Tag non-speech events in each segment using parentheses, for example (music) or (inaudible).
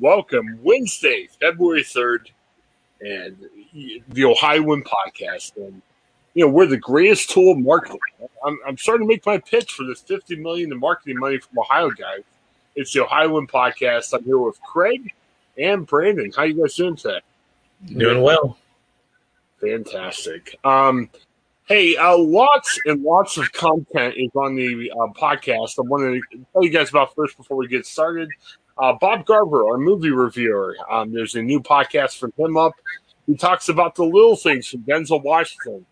Welcome, Wednesday, February 3rd, and the Ohio Ohioan podcast. And, you know, we're the greatest tool of marketing. I'm, I'm starting to make my pitch for this 50 million in marketing money from Ohio guys. It's the Ohio Ohioan podcast. I'm here with Craig and Brandon. How you guys doing today? Doing well. Fantastic. Um, hey, uh, lots and lots of content is on the uh, podcast. I wanted to tell you guys about first before we get started. Uh, Bob Garver, our movie reviewer, um, there's a new podcast from him up. He talks about the little things from Denzel Washington.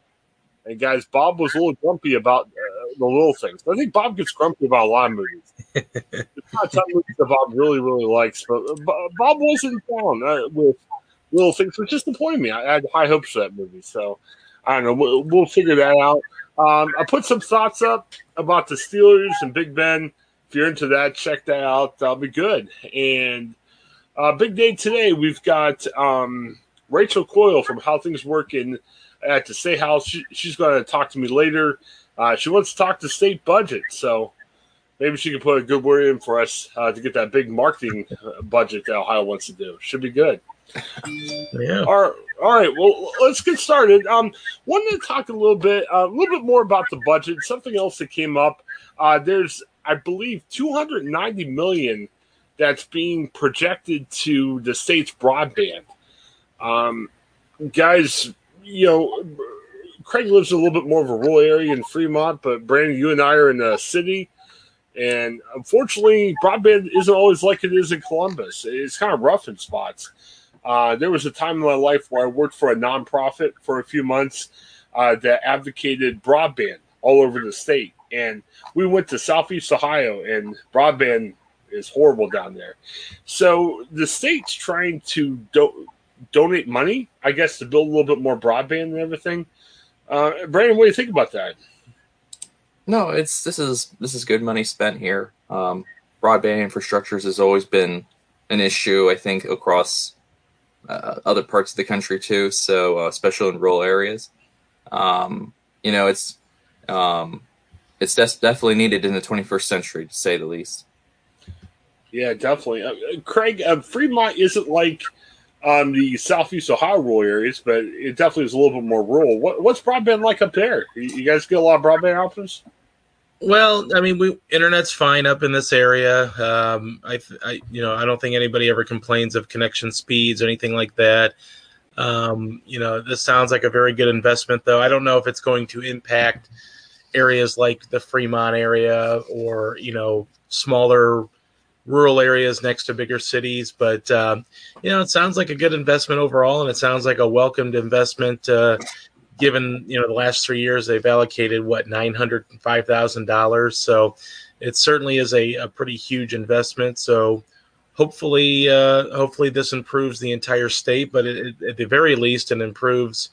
And guys, Bob was a little grumpy about uh, the little things. I think Bob gets grumpy about a lot of movies. (laughs) it's not some movies that Bob really, really likes, but uh, Bob wasn't down uh, with little things, which disappointed me. I, I had high hopes for that movie, so I don't know. We'll, we'll figure that out. Um, I put some thoughts up about the Steelers and Big Ben if you're into that, check that out. That'll be good. And uh, big day today. We've got um, Rachel Coyle from How Things Work in at the State House. She, she's going to talk to me later. Uh, she wants to talk to state budget, so maybe she can put a good word in for us uh, to get that big marketing uh, budget that Ohio wants to do. Should be good. Yeah. All right, all right. Well, let's get started. Um, wanted to talk a little bit, uh, a little bit more about the budget. Something else that came up. Uh, there's I believe, 290 million that's being projected to the state's broadband. Um, guys, you know, Craig lives a little bit more of a rural area in Fremont, but Brandon, you and I are in the city. And unfortunately, broadband isn't always like it is in Columbus. It's kind of rough in spots. Uh, there was a time in my life where I worked for a nonprofit for a few months uh, that advocated broadband all over the state. And we went to Southeast Ohio, and broadband is horrible down there. So the state's trying to do- donate money, I guess, to build a little bit more broadband and everything. Uh, Brandon, what do you think about that? No, it's this is this is good money spent here. Um, broadband infrastructures has always been an issue, I think, across uh, other parts of the country too. So, uh, especially in rural areas, um, you know, it's um, it's des- definitely needed in the 21st century, to say the least. Yeah, definitely. Uh, uh, Craig, uh, Fremont isn't like um, the southeast Ohio rural areas, but it definitely is a little bit more rural. What, what's broadband like up there? You, you, guys get a lot of broadband options? Well, I mean, we internet's fine up in this area. Um, I, I, you know, I don't think anybody ever complains of connection speeds or anything like that. Um, you know, this sounds like a very good investment, though. I don't know if it's going to impact – areas like the Fremont area or you know smaller rural areas next to bigger cities. But um, you know, it sounds like a good investment overall, and it sounds like a welcomed investment. Uh, given you know the last three years, they've allocated what nine hundred five thousand dollars, so it certainly is a, a pretty huge investment. So hopefully, uh, hopefully this improves the entire state, but it, it, at the very least, it improves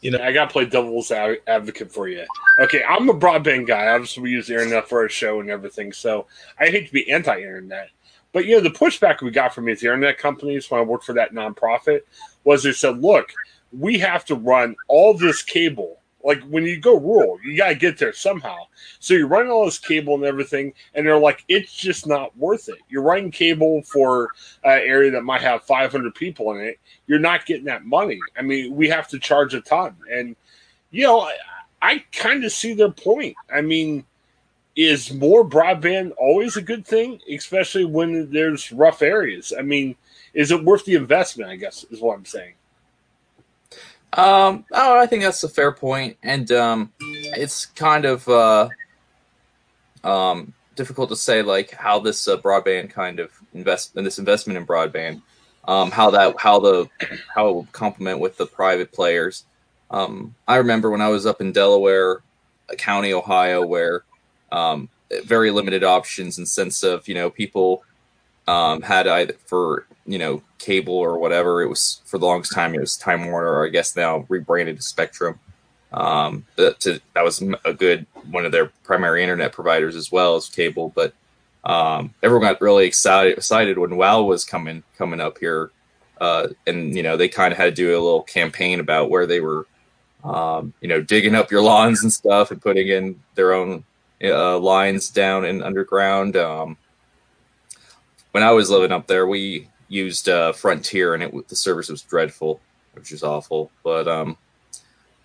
you know, I got to play devil's advocate for you. Okay, I'm a broadband guy. Obviously, we use internet for our show and everything, so I hate to be anti-internet. But you know, the pushback we got from these internet companies when I worked for that nonprofit was they said, "Look, we have to run all this cable Like when you go rural, you got to get there somehow. So you're running all this cable and everything, and they're like, it's just not worth it. You're running cable for an area that might have 500 people in it. You're not getting that money. I mean, we have to charge a ton. And, you know, I, I kind of see their point. I mean, is more broadband always a good thing, especially when there's rough areas? I mean, is it worth the investment? I guess is what I'm saying. Um, oh, I think that's a fair point, and um, it's kind of uh, um, difficult to say like how this uh, broadband kind of invest in this investment in broadband, um, how that how the how it will complement with the private players. Um, I remember when I was up in Delaware County, Ohio, where um, very limited options in sense of you know people um, had either for you know cable or whatever. It was for the longest time it was Time Warner, or I guess now rebranded to Spectrum. Um, that, to, that was a good one of their primary internet providers as well as cable. But um, everyone got really excited excited when WoW was coming coming up here, uh, and you know they kind of had to do a little campaign about where they were, um, you know, digging up your lawns and stuff and putting in their own uh, lines down and underground. Um, when I was living up there, we used uh, Frontier, and it the service was dreadful, which is awful. But um,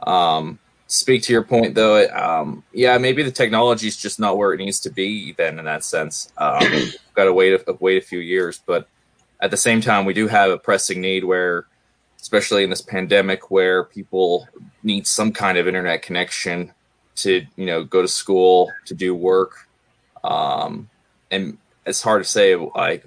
um, speak to your point though, um, yeah, maybe the technology is just not where it needs to be. Then, in that sense, um, got to wait a, wait a few years. But at the same time, we do have a pressing need where, especially in this pandemic, where people need some kind of internet connection to you know go to school to do work um, and it's hard to say like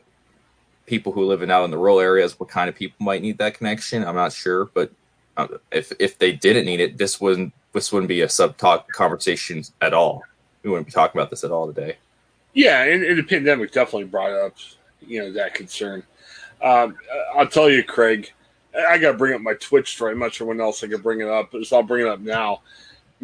people who live in out in the rural areas what kind of people might need that connection i'm not sure but uh, if if they didn't need it this wouldn't this wouldn't be a sub talk conversation at all we wouldn't be talking about this at all today yeah and, and the pandemic definitely brought up you know that concern um, i'll tell you craig i gotta bring up my twitch story i'm not sure when else i can bring it up so i'll bring it up now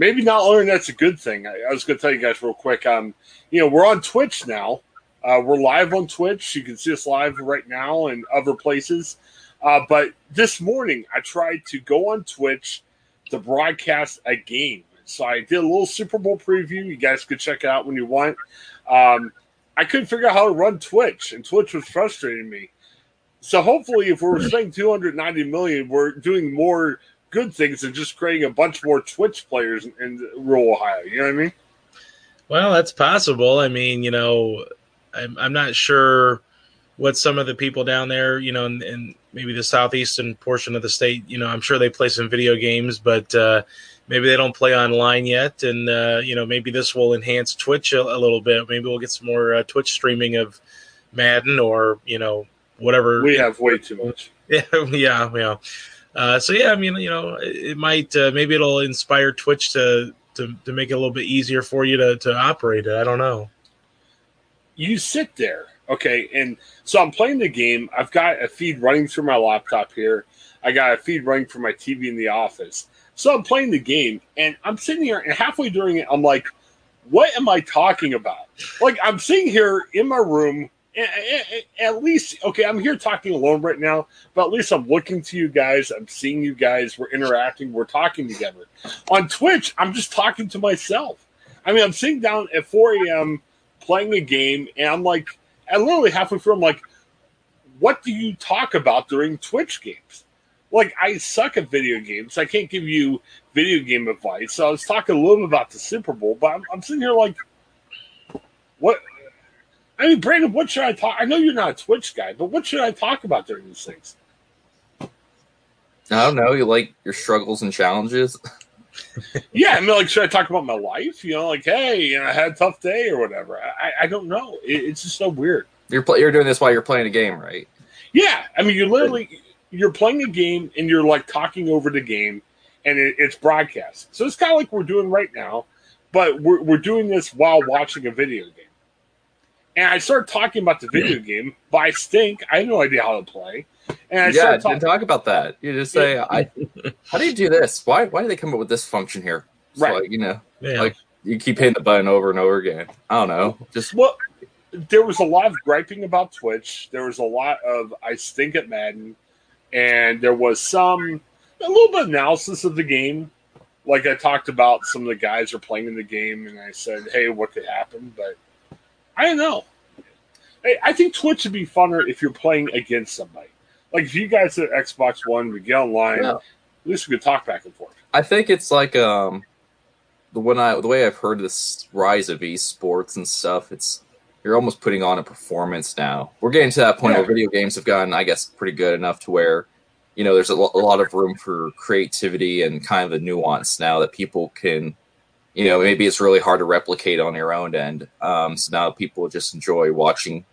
maybe not learn that's a good thing. I, I was going to tell you guys real quick. Um, you know, we're on Twitch now. Uh, we're live on Twitch. You can see us live right now and other places. Uh, but this morning, I tried to go on Twitch to broadcast a game. So I did a little Super Bowl preview. You guys could check it out when you want. Um, I couldn't figure out how to run Twitch, and Twitch was frustrating me. So hopefully, if we're spending 290 million, we're doing more good things than just creating a bunch more Twitch players in, in rural Ohio. You know what I mean? Well, that's possible. I mean, you know, I'm, I'm not sure what some of the people down there, you know, in, in, maybe the southeastern portion of the state, you know, I'm sure they play some video games, but uh, maybe they don't play online yet. And, uh, you know, maybe this will enhance Twitch a, a little bit. Maybe we'll get some more uh, Twitch streaming of Madden or, you know, whatever. We have way too much. (laughs) Yeah, yeah, yeah. Uh, so yeah, I mean, you know, it, might uh, maybe it'll inspire Twitch to, to to make it a little bit easier for you to to operate it. I don't know. You sit there, okay, and so I'm playing the game. I've got a feed running through my laptop here. I got a feed running from my TV in the office. So I'm playing the game, and I'm sitting here, and halfway during it, I'm like, "What am I talking about?" Like I'm sitting here in my room at least okay i'm here talking alone right now but at least i'm looking to you guys i'm seeing you guys we're interacting we're talking together on twitch i'm just talking to myself i mean i'm sitting down at 4 a.m playing a game and i'm like i literally halfway through i'm like what do you talk about during twitch games like i suck at video games i can't give you video game advice so i was talking a little bit about the super bowl but i'm, I'm sitting here like what I mean, Brandon, what should I talk? I know you're not a Twitch guy, but what should I talk about during these things? I don't know. You like your struggles and challenges? (laughs) yeah, I mean, like, should I talk about my life? You know, like, hey, you know, I had a tough day or whatever. I, I don't know. It, it's just so weird. You're pl- you're doing this while you're playing a game, right? Yeah, I mean, you're literally you're playing a game and you're like talking over the game, and it, it's broadcast. So it's kind of like we're doing right now, but we're we're doing this while watching a video game. And I started talking about the video (clears throat) game, but I stink. I had no idea how to play. And I yeah, talk-, talk about that. You just say, yeah. "I, how do you do this? Why, why do they come up with this function here?" So right. Like, you know, yeah. like you keep hitting the button over and over again. I don't know. Just well, there was a lot of griping about Twitch. There was a lot of I stink at Madden, and there was some a little bit of analysis of the game. like I talked about some of the guys are playing in the game, and I said, "Hey, what could happen?" But I don't know. Hey, I think Twitch would be funner if you're playing against somebody. Like if you guys at Xbox One we get online, Yeah. at least we could talk back and forth. I think it's like um the when I the way I've heard this rise of esports and stuff, it's you're almost putting on a performance now. We're getting to that point Yeah. where video games have gotten, I guess, pretty good enough to where you know there's a, lo- a lot of room for creativity and kind of the nuance now that people can, you know, maybe it's really hard to replicate on your own end. Um, so now people just enjoy watching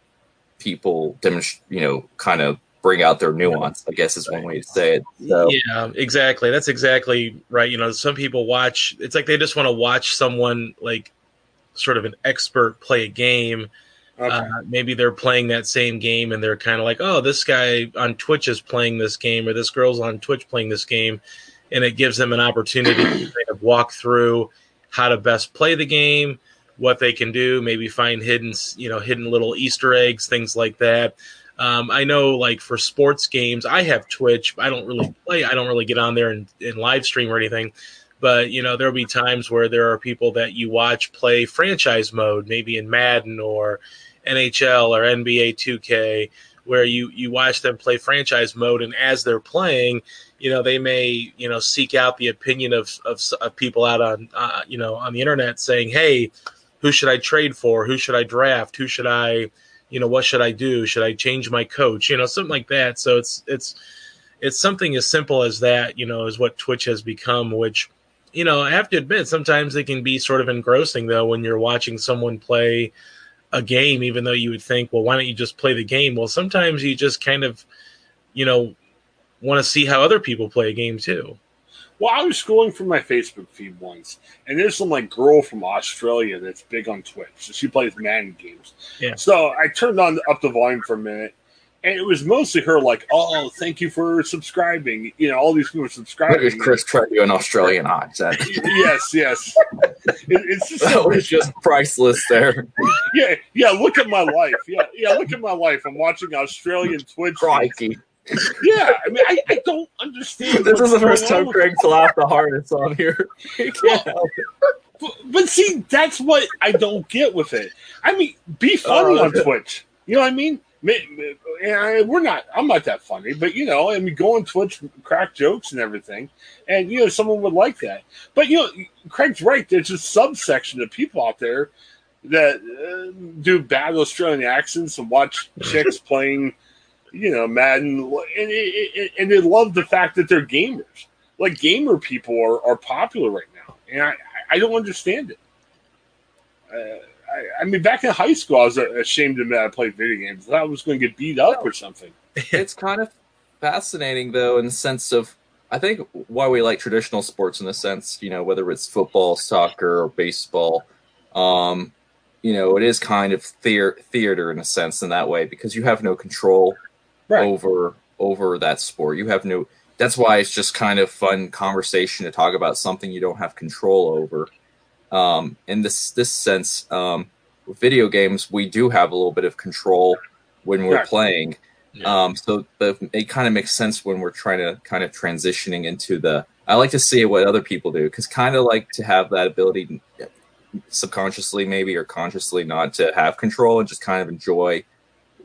people demonstrate, you know, kind of bring out their nuance. I guess is one way to say it. So, Yeah, exactly. That's exactly right. You know, some people watch. It's like they just want to watch someone like sort of an expert play a game. Okay. Uh, maybe they're playing that same game and they're kind of like, oh, this guy on Twitch is playing this game, or this girl's on Twitch playing this game, and it gives them an opportunity to kind of walk through how to best play the game, what they can do, maybe find hidden, you know, hidden little Easter eggs, things like that. Um, I know, like for sports games, I have Twitch. I don't really play. I don't really get on there and, and live stream or anything. But you know, there'll be times where there are people that you watch play franchise mode, maybe in Madden or NHL or NBA 2K, where you you watch them play franchise mode, and as they're playing, you know, they may you know seek out the opinion of of, of people out on uh, you know on the internet saying, hey, who should I trade for? Who should I draft? Who should I you know what should I do? Should I change my coach? You know, something like that. So it's it's it's something as simple as that. You know, is what Twitch has become, which you know, I have to admit, sometimes it can be sort of engrossing though when you're watching someone play a game, even though you would think, well, why don't you just play the game? Well, sometimes you just kind of, you know, want to see how other people play a game too. Well, I was scrolling through my Facebook feed once, and there's some like girl from Australia that's big on Twitch. So she plays Madden games. Yeah. So I turned on up the volume for a minute, and it was mostly her like, "Oh, thank you for subscribing." You know, all these people are Look subscribing. at Chris trying to do an Australian accent. (laughs) yes, yes. It, it's just That so was just priceless there. (laughs) yeah, yeah. Look at my life. Yeah, yeah. Look at my life. I'm watching Australian Twitch. Crikey. Yeah, I mean, I, I don't understand. This is the first time. Craig's laughed the hardest on here. (laughs) He can't help it. But, but see, that's what I don't get with it. I mean, be funny Oh, on. Twitch. You know what I mean? Ma- ma- and I- We're not. I'm not that funny, but you know, I mean, go on Twitch, crack jokes and everything, and you know, someone would like that. But you know, Craig's right. There's a subsection of people out there that uh, do bad Australian accents and watch (laughs) chicks playing, you know, Madden, and, and, they love the fact that they're gamers. Like gamer people are, are popular right now, and I, I don't understand it. Uh, I, I mean, back in high school, I was ashamed to admit I played video games. I thought I was going to get beat up or something. (laughs) It's kind of fascinating, though, in the sense of I think why we like traditional sports in the sense, you know, whether it's football, soccer, or baseball, um, you know, it is kind of theater, theater in a sense in that way because you have no control Right. over over that sport. You have no. That's why it's just kind of fun conversation to talk about something you don't have control over. Um, in this this sense, um, with video games, we do have a little bit of control when we're Right. playing. Yeah. Um, so but it kind of makes sense when we're trying to kind of transitioning into the. I like to see what other people do because kind of like to have that ability, subconsciously maybe or consciously, not to have control and just kind of enjoy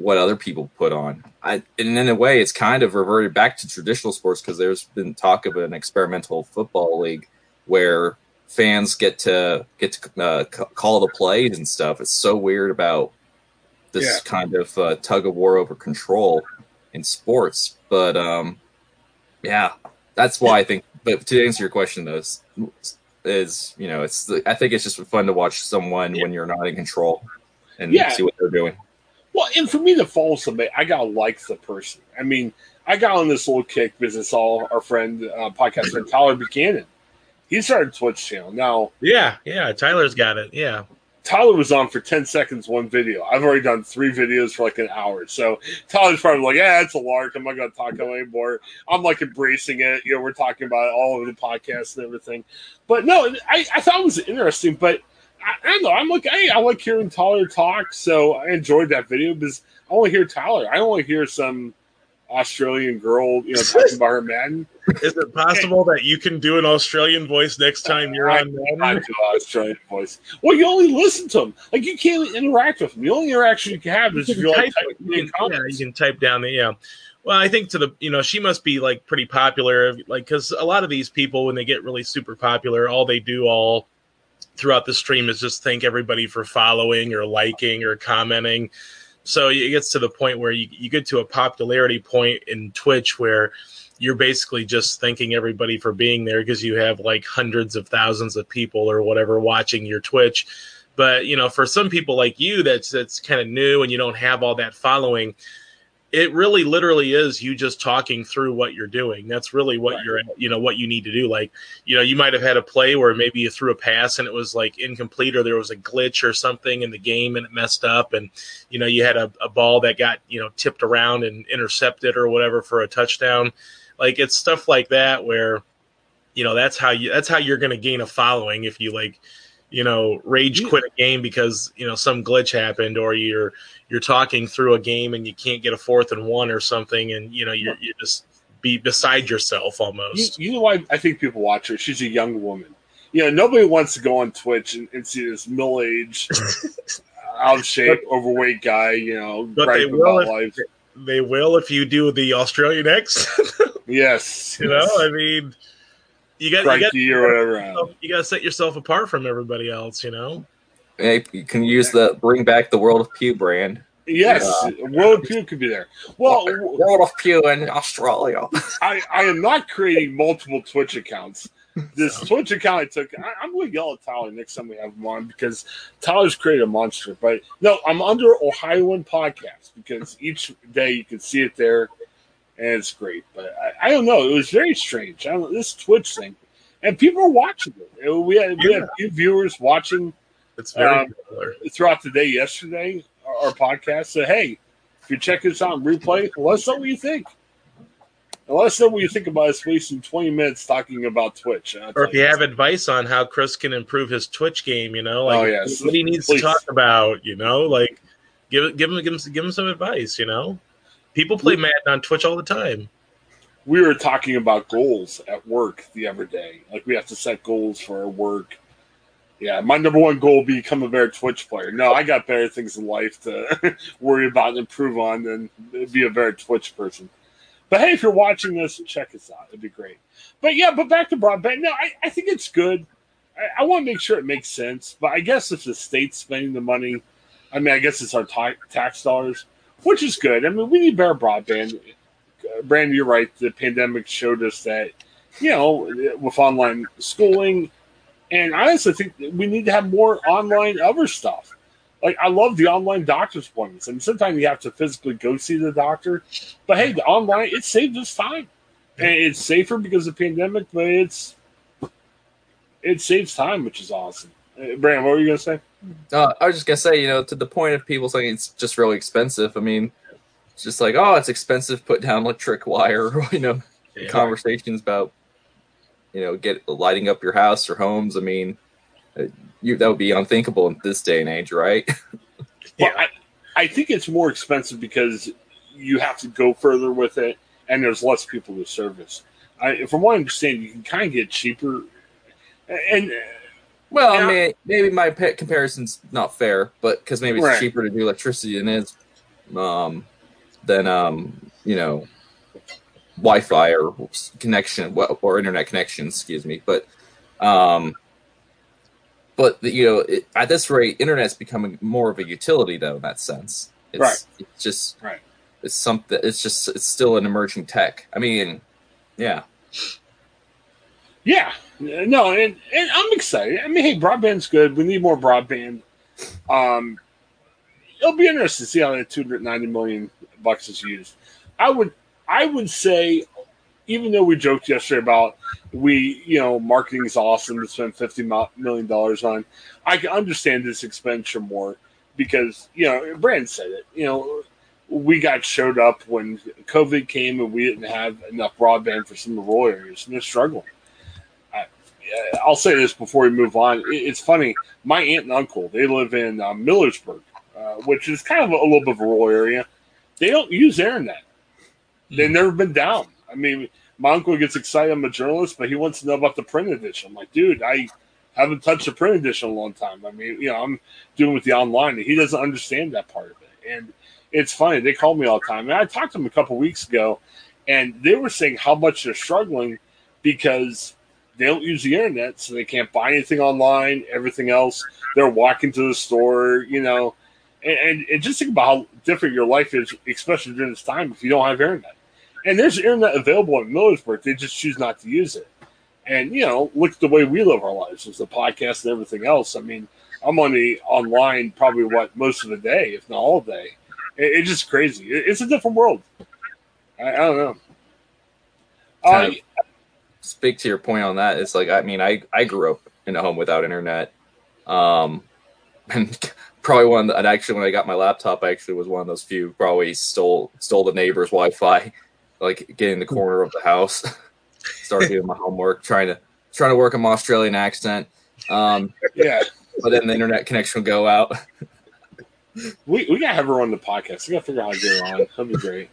what other people put on. I, and in a way, it's kind of reverted back to traditional sports because there's been talk of an experimental football league where fans get to get to uh, c- call the plays and stuff. It's so weird about this Yeah. kind of uh, tug of war over control in sports. But um, yeah, that's why I think. But to answer your question, though, is, is you know, it's I think it's just fun to watch someone when you're not in control and Yeah. see what they're doing. Well, and for me to follow somebody, I gotta like the person. I mean, I got on this little kick business. All our friend, uh, podcast friend Tyler Buchanan, he started Twitch channel. Now Yeah, yeah. Tyler's got it. Yeah. Tyler was on for ten seconds one video. I've already done three videos for like an hour. So Tyler's probably like, "Yeah, it's a lark. I'm not gonna talk about it anymore." I'm like embracing it. You know, we're talking about it all over the podcast and everything. But no, I, I thought it was interesting. But I, I don't know. I'm like, hey, I like hearing Tyler talk. So I enjoyed that video because I want to hear Tyler. I don't want to hear some Australian girl, you know, talking about her Madden. (laughs) Is it possible that you can do an Australian voice next time you're I on can't Madden? do Australian voice. Well, you only listen to them. Like you can't interact with them. The only interaction you can have is if You you're like type- you can- yeah, you can type down the yeah. Well, I think to the you know she must be like pretty popular, like because a lot of these people when they get really super popular, all they do all throughout the stream is just thank everybody for following or liking or commenting. So it gets to the point where you, you get to a popularity point in Twitch where you're basically just thanking everybody for being there because you have like hundreds of thousands of people or whatever watching your Twitch. But you know, for some people like you, that's that's kind of new and you don't have all that following. It really, literally is you just talking through what you're doing. That's really what Right. you're, you know, what you need to do. Like, you know, you might have had a play where maybe you threw a pass and it was like incomplete, or there was a glitch or something in the game and it messed up, and you know, you had a, a ball that got you know tipped around and intercepted or whatever for a touchdown. Like it's stuff like that where, you know, that's how you that's how you're going to gain a following if you like, you know, rage quit a game because you know some glitch happened or you're you're talking through a game and you can't get a fourth and one or something, and you know you're you just be beside yourself almost. you know why I think people watch her? She's a young woman. You know, nobody wants to go on Twitch and, and see this middle aged, (laughs) out of shape, overweight guy. You know, But they will about life. They will if you do the Australian X. (laughs) Yes, you know, I mean, you got you got or whatever. you got to set yourself apart from everybody else. You know. Hey, you can use the bring back the World of Pugh brand. Yes, uh, World of Pugh could be there. Well, World of Pugh in Australia. (laughs) I, I am not creating multiple Twitch accounts. This Twitch account I took, I, I'm going to yell at Tyler next time we have him on because Tyler's created a monster. But no, I'm under Ohioan Podcast because each day you can see it there, and it's great. But I, I don't know. It was very strange. I don't, this Twitch thing, and people are watching it. We had we had a few viewers watching It's very Um, popular. throughout the day yesterday. Our, our podcast said, "Hey, if you check this out on replay, let us know what you think." And let us know what you think about us wasting 20 minutes talking about Twitch. Or if you have advice on how Chris can improve his Twitch game, you know, like Oh, yes. what he needs Please. to talk about, you know, like give give him give him give him some advice, you know. People play Madden on Twitch all the time. we were talking about goals at work the other day. Like we have to set goals for our work. Yeah, my number one goal would be become a better Twitch player. No, I got better things in life to (laughs) worry about and improve on than be a better Twitch person. But hey, if you're watching this, check us out. It'd be great. But yeah, but back to broadband. No, I, I think it's good. I, I want to make sure it makes sense. But I guess if the state's spending the money, I mean, I guess it's our ta- tax dollars, which is good. I mean, we need better broadband. Uh, Brandon, you're right. The pandemic showed us that, you know, with online schooling, and I honestly think we need to have more online other stuff. Like I love the online doctor's appointments. I mean, sometimes you have to physically go see the doctor, but hey, the online it saved us time, and it's safer because of the pandemic. But it's it saves time, which is awesome. Uh, Brandon, what were you gonna say? Uh, I was just gonna say, you know, to the point of people saying it's just really expensive. I mean, it's just like, oh, it's expensive. Put down electric wire. (laughs) You know, Yeah. conversations about, you know, get lighting up your house or homes. I mean, uh, you that would be unthinkable in this day and age, right? (laughs) Well, Yeah. I, I think it's more expensive because you have to go further with it, and there's less people to service. I, from what I understand, you can kind of get cheaper, and Well, Yeah. I mean, maybe my pet comparison's not fair, but because maybe it's Right. cheaper to do electricity than it is, um, than um, you know, Wi-Fi or connection or internet connection. Excuse me, but um, but the, you know, it, at this rate, internet's becoming more of a utility, though. In that sense, it's, Right. It's just Right. It's something. It's just it's still an emerging tech. I mean, yeah. Yeah, no, and, and I'm excited. I mean, hey, broadband's good. We need more broadband. Um, it'll be interesting to see how that 290 million bucks is used. I would, I would say, even though we joked yesterday about we, you know, marketing is awesome to spend 50 million dollars on, I can understand this expenditure more because you know, Brand said it. You know, we got showed up when COVID came and we didn't have enough broadband for some of the rural areas, and they're struggling. I'll say this before we move on. It's funny. My aunt and uncle they live in uh, Millersburg, uh, which is kind of a, little bit of a rural area. They don't use internet. They've never been down. I mean, my uncle gets excited. I'm a journalist, but he wants to know about the print edition. I'm like, dude, I haven't touched a print edition in a long time. I mean, you know, I'm doing with the online, and he doesn't understand that part of it. And it's funny. They call me all the time, and I talked to them a couple weeks ago, and they were saying how much they're struggling because they don't use the internet, so they can't buy anything online. Everything else, they're walking to the store, you know, and, and, and just think about how different your life is, especially during this time, if you don't have internet. And there's internet available in Millersburg, they just choose not to use it. And you know, look at the way we live our lives with the podcast and everything else. I mean, I'm on the online probably what most of the day, if not all day. It, it's just crazy. It, it's a different world. I, I don't know. Uh, speak to your point on that. It's like I mean, I I grew up in a home without internet, um, (laughs) and probably one that actually when I got my laptop, I actually was one of those few probably stole stole the neighbor's Wi-Fi, like get in the corner of the house, (laughs) start doing my homework, trying to trying to work on my Australian accent. Um, yeah, but then the internet connection would go out. we we gotta have her on the podcast. We gotta figure out how to get her on. That'd be great.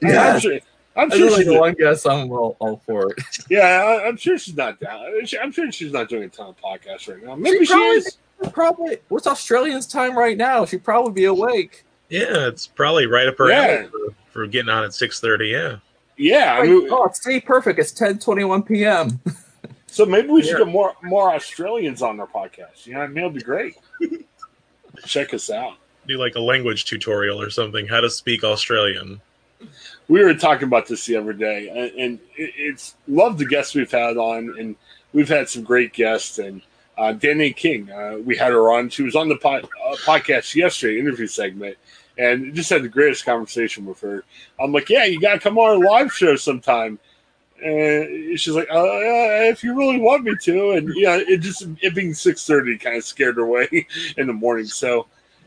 Yeah. I'm sure, I'm sure really she's the one guess I'm all, all for it. (laughs) Yeah, I, I'm sure she's not down. I'm sure she's not doing a ton of podcasts right now. Maybe she, probably- is. Probably what's Australian's time right now? She'd probably be awake. Yeah, it's probably right up her Yeah. alley for, for getting on at six thirty. Yeah, Yeah, I mean, oh, it's stay perfect. It's 10 21 p.m. (laughs) so maybe we should Yeah. get more more Australians on our podcast. You know, what I mean, it'll be great. (laughs) Check us out. do like a language tutorial or something. How to speak Australian. We were talking about this the other day, and, and it- it's love the guests we've had on, and we've had some great guests. And uh, Danny King, uh, we had her on. She was on the uh, podcast yesterday, interview segment, and just had the greatest conversation with her. I'm like, yeah, you got to come on our live show sometime. And she's like, uh, if you really want me to, and yeah, it just it being six thirty kind of scared her away (laughs) in the morning. So,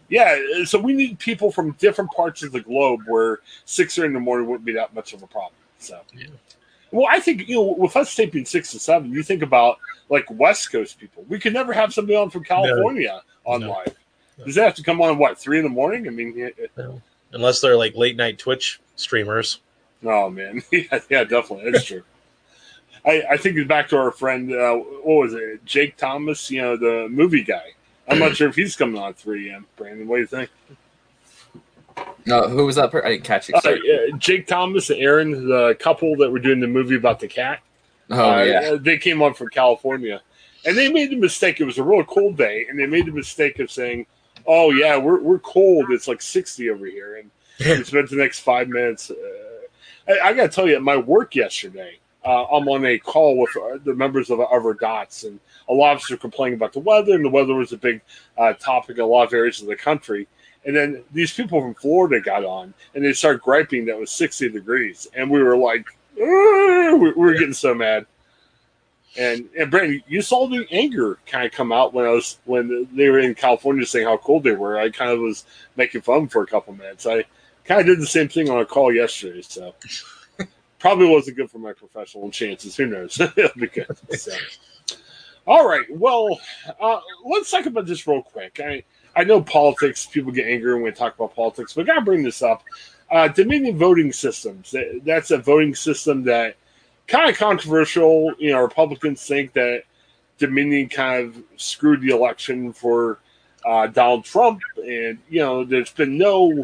yeah, so we need people from different parts of the globe where six in the morning wouldn't be that much of a problem. So, Yeah. well, I think you know, with us taping six to seven, you think about like West Coast people. We could never have somebody on from California on No. live. No. Does that have to come on what three in the morning? I mean, yeah, Unless they're like late night Twitch streamers. oh man, (laughs) yeah, yeah, definitely, that's true. I, I think it's back to our friend. Uh, what was it, Jake Thomas? You know, the movie guy. I'm not sure if he's coming on 3 a.m. Brandon, what do you think? No, who was that? Per- I didn't catch it. Uh, Sorry. uh, Jake Thomas and Aaron, the couple that were doing the movie about the cat. oh Uh, yeah. they came on from California, and they made the mistake. It was a real cold day, and they made the mistake of saying, "Oh yeah, we're we're cold. It's like sixty over here." And we (laughs) spent the next five minutes. Uh, I, I got to tell you, at my work yesterday, uh, I'm on a call with uh, the members of our dots, and a lot of us are complaining about the weather, and the weather was a big uh, topic in a lot of areas of the country. And then these people from Florida got on, and they started griping that it was 60 degrees, and we were like, we were getting so mad. And and Brandon, you saw the anger kind of come out when I was when they were in California saying how cold they were. I kind of was making fun for a couple minutes. I kind of did the same thing on a call yesterday, so (laughs) probably wasn't good for my professional chances. Who knows? (laughs) It'll be good. So. All right. Well, uh, let's talk about this real quick. I I know politics. People get angry when we talk about politics, but I gotta bring this up. Uh, Dominion voting systems. That- That's a voting system that kind of controversial. You know, Republicans think that Dominion kind of screwed the election for uh, Donald Trump, and you know, there's been no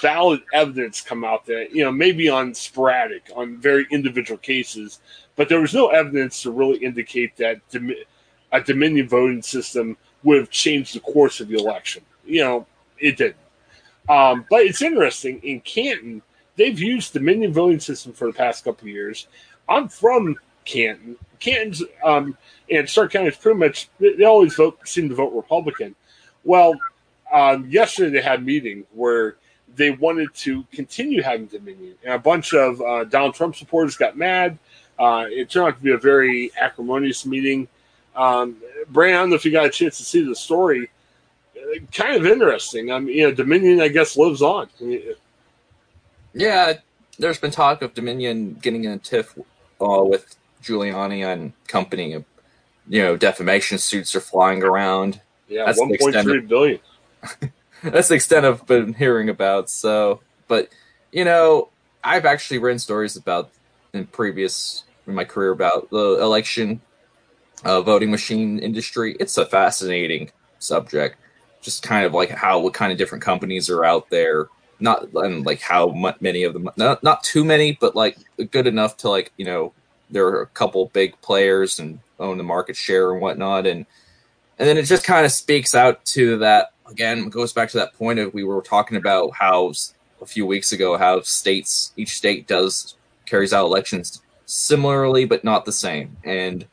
valid evidence come out that you know maybe on sporadic, on very individual cases, but there was no evidence to really indicate that a Dominion voting system would have changed the course of the election. You know, it didn't. Um, but it's interesting in Canton, they've used Dominion voting system for the past couple years. I'm from Canton. Canton's um, and Stark County is pretty much they they always vote seem to vote Republican. Well, um, yesterday they had a meeting where they wanted to continue having Dominion, and a bunch of uh, Donald Trump supporters got mad. Uh, it turned out to be a very acrimonious meeting. Um, I don't know if you got a chance to see the story. Kind of interesting. I mean, you know, Dominion, I guess, lives on. Yeah, there's been talk of Dominion getting in a tiff uh, with Giuliani and company. You know, defamation suits are flying around. Yeah, That's the one point three extent billion. (laughs) (laughs) That's the extent I've been hearing about. So, but you know, I've actually written stories about in previous in my career about the election uh, voting machine industry. It's a fascinating subject. Just kind of like how what kind of different companies are out there. Not and like how many of them. Not not too many, but like good enough to like you know there are a couple big players and own the market share and whatnot. And and then it just kind of speaks out to that again. It goes back to that point of we were talking about how a few weeks ago how states each state does carries out elections similarly but not the same. And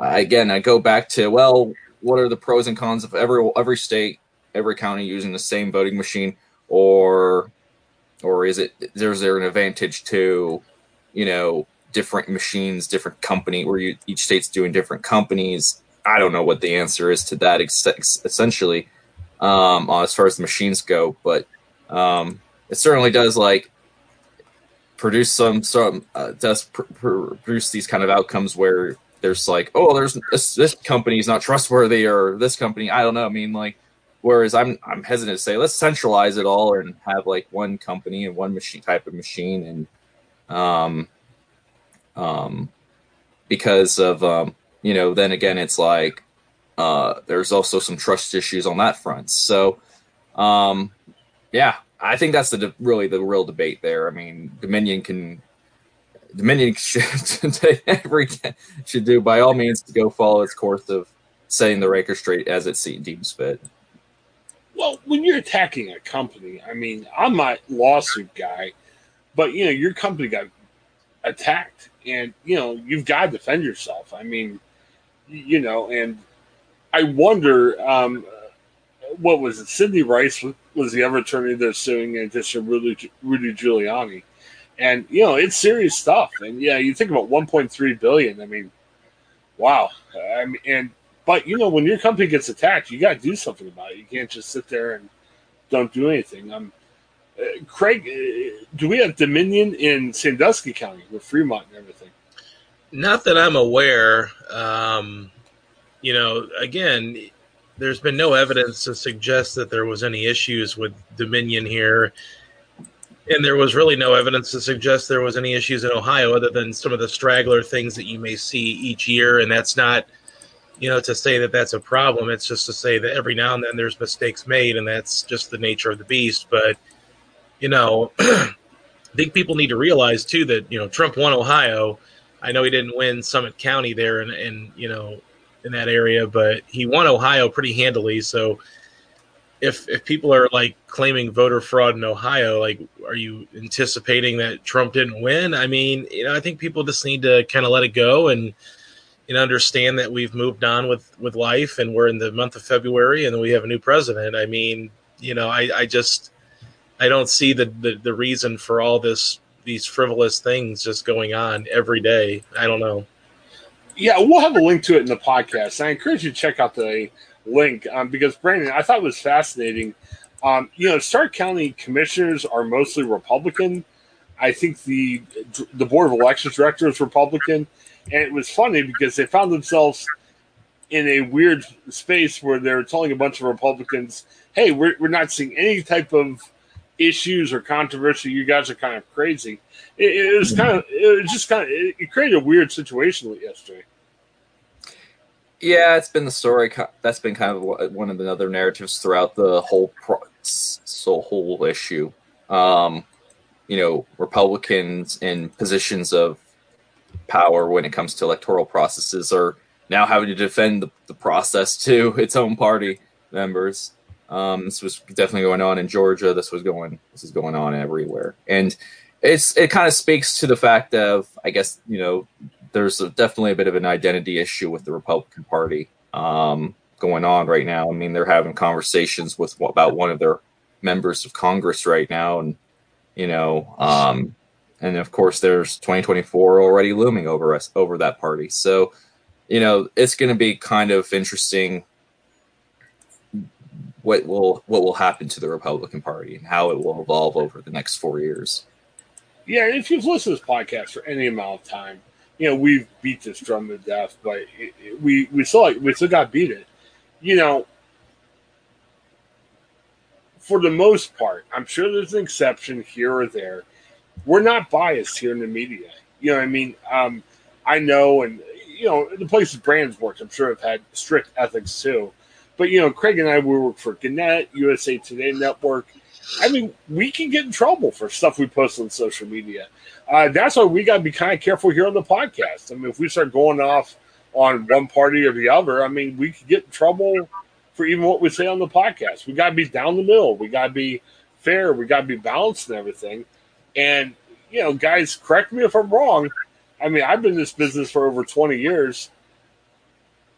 uh, again i go back to well what are the pros and cons of every every state every county using the same voting machine? Or or is it is there an advantage to you know different machines different company where you, each state's doing different companies? I don't know what the answer is to that essentially um, as far as the machines go but um, it certainly does like produce some some uh, does pr- pr- produce these kind of outcomes where there's like oh there's this, this company is not trustworthy or this company I don't know I mean like whereas I'm I'm hesitant to say let's centralize it all and have like one company and one machine type of machine and um um because of um you know then again it's like uh there's also some trust issues on that front so um yeah I think that's the really the real debate there. I mean, Dominion can Dominion (laughs) should every should do by all means to go follow its course of setting the Raker straight as it deems fit. Well, when you're attacking a company, I mean, I'm not lawsuit guy, but you know, your company got attacked, and you know, you've got to defend yourself. I mean, you know, and I wonder. Um, what was it? Sidney Rice was the other attorney they're suing in addition to Rudy, Rudy Giuliani. And, you know, it's serious stuff. And yeah, you think about 1.3 billion. I mean, wow. I mean, and, but, you know, when your company gets attacked, you got to do something about it. You can't just sit there and don't do anything. Um, uh, Craig, uh, do we have Dominion in Sandusky County with Fremont and everything? Not that I'm aware. Um, you know, again, there's been no evidence to suggest that there was any issues with Dominion here. And there was really no evidence to suggest there was any issues in Ohio other than some of the straggler things that you may see each year. And that's not, you know, to say that that's a problem. It's just to say that every now and then there's mistakes made, and that's just the nature of the beast. But, you know, (clears throat) I think people need to realize, too, that, you know, Trump won Ohio. I know he didn't win Summit County there, and, and you know, in that area, but he won Ohio pretty handily. So if if people are like claiming voter fraud in Ohio, like are you anticipating that Trump didn't win? I mean, you know, I think people just need to kind of let it go and and understand that we've moved on with with life and we're in the month of February and we have a new president. I mean, you know, I, I just I don't see the, the the reason for all this these frivolous things just going on every day. I don't know yeah, we'll have a link to it in the podcast. I encourage you to check out the link um, because Brandon, I thought it was fascinating. Um, you know, Stark County commissioners are mostly Republican. I think the the board of elections director is Republican, and it was funny because they found themselves in a weird space where they're telling a bunch of Republicans, "Hey, we're we're not seeing any type of issues or controversy. You guys are kind of crazy." It, it was kind of it was just kind of it created a weird situation yesterday. Yeah, it's been the story. That's been kind of one of the other narratives throughout the whole pro, so whole issue. Um, you know, Republicans in positions of power when it comes to electoral processes are now having to defend the, the process to (laughs) its own party members. Um, this was definitely going on in Georgia. This was going. This is going on everywhere, and it's it kind of speaks to the fact of I guess you know there's a, definitely a bit of an identity issue with the Republican Party um, going on right now. I mean, they're having conversations with about one of their members of Congress right now, and you know, um, and of course, there's 2024 already looming over us over that party. So, you know, it's going to be kind of interesting what will what will happen to the Republican Party and how it will evolve over the next four years. Yeah, if you've listened to this podcast for any amount of time, you know we've beat this drum to death, but it, it, we we still like, we still got beat it. You know, for the most part, I'm sure there's an exception here or there. we're not biased here in the media. You know I mean? Um, I know, and you know, the places brands work, I'm sure have had strict ethics too. But you know, Craig and I we work for Gannett, USA Today Network. I mean, we can get in trouble for stuff we post on social media. Uh, that's why we got to be kind of careful here on the podcast. I mean, if we start going off on one party or the other, I mean, we could get in trouble for even what we say on the podcast. We got to be down the middle. We got to be fair. We got to be balanced and everything. And you know, guys, correct me if I'm wrong. I mean, I've been in this business for over 20 years.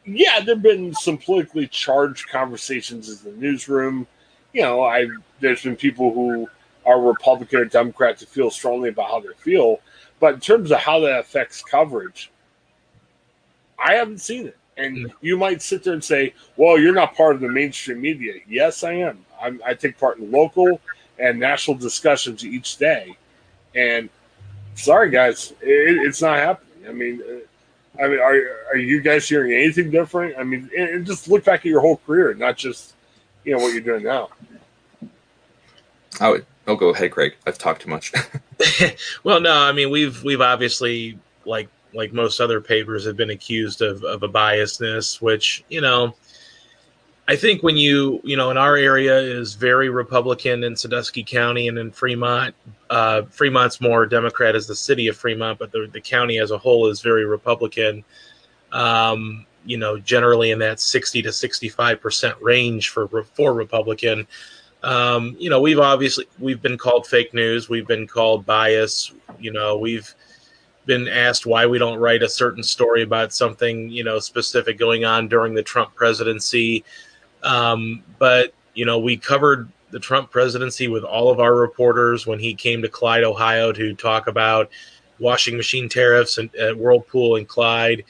Yeah, there've been some politically charged conversations in the newsroom. You know, I there's been people who are Republican or Democrat to feel strongly about how they feel, but in terms of how that affects coverage, I haven't seen it. And mm. you might sit there and say, "Well, you're not part of the mainstream media." Yes, I am. I'm, I take part in local and national discussions each day, and sorry, guys, it, it's not happening. I mean, uh, I mean, are are you guys hearing anything different? I mean, and just look back at your whole career, not just you know what you're doing now. I would. I'll go ahead, Craig. I've talked too much. (laughs) well, no, I mean we've we've obviously like like most other papers have been accused of of a biasness, which you know I think when you, you know, in our area is very Republican in Sandusky County and in Fremont. Uh, Fremont's more Democrat as the city of Fremont, but the, the county as a whole is very Republican. Um, you know, generally in that 60 to 65% range for, for Republican. Um, you know, we've obviously, we've been called fake news. We've been called bias. You know, we've, been asked why we don't write a certain story about something you know specific going on during the Trump presidency. Um, but you know, we covered the Trump presidency with all of our reporters when he came to Clyde, Ohio, to talk about washing machine tariffs and at Whirlpool and Clyde.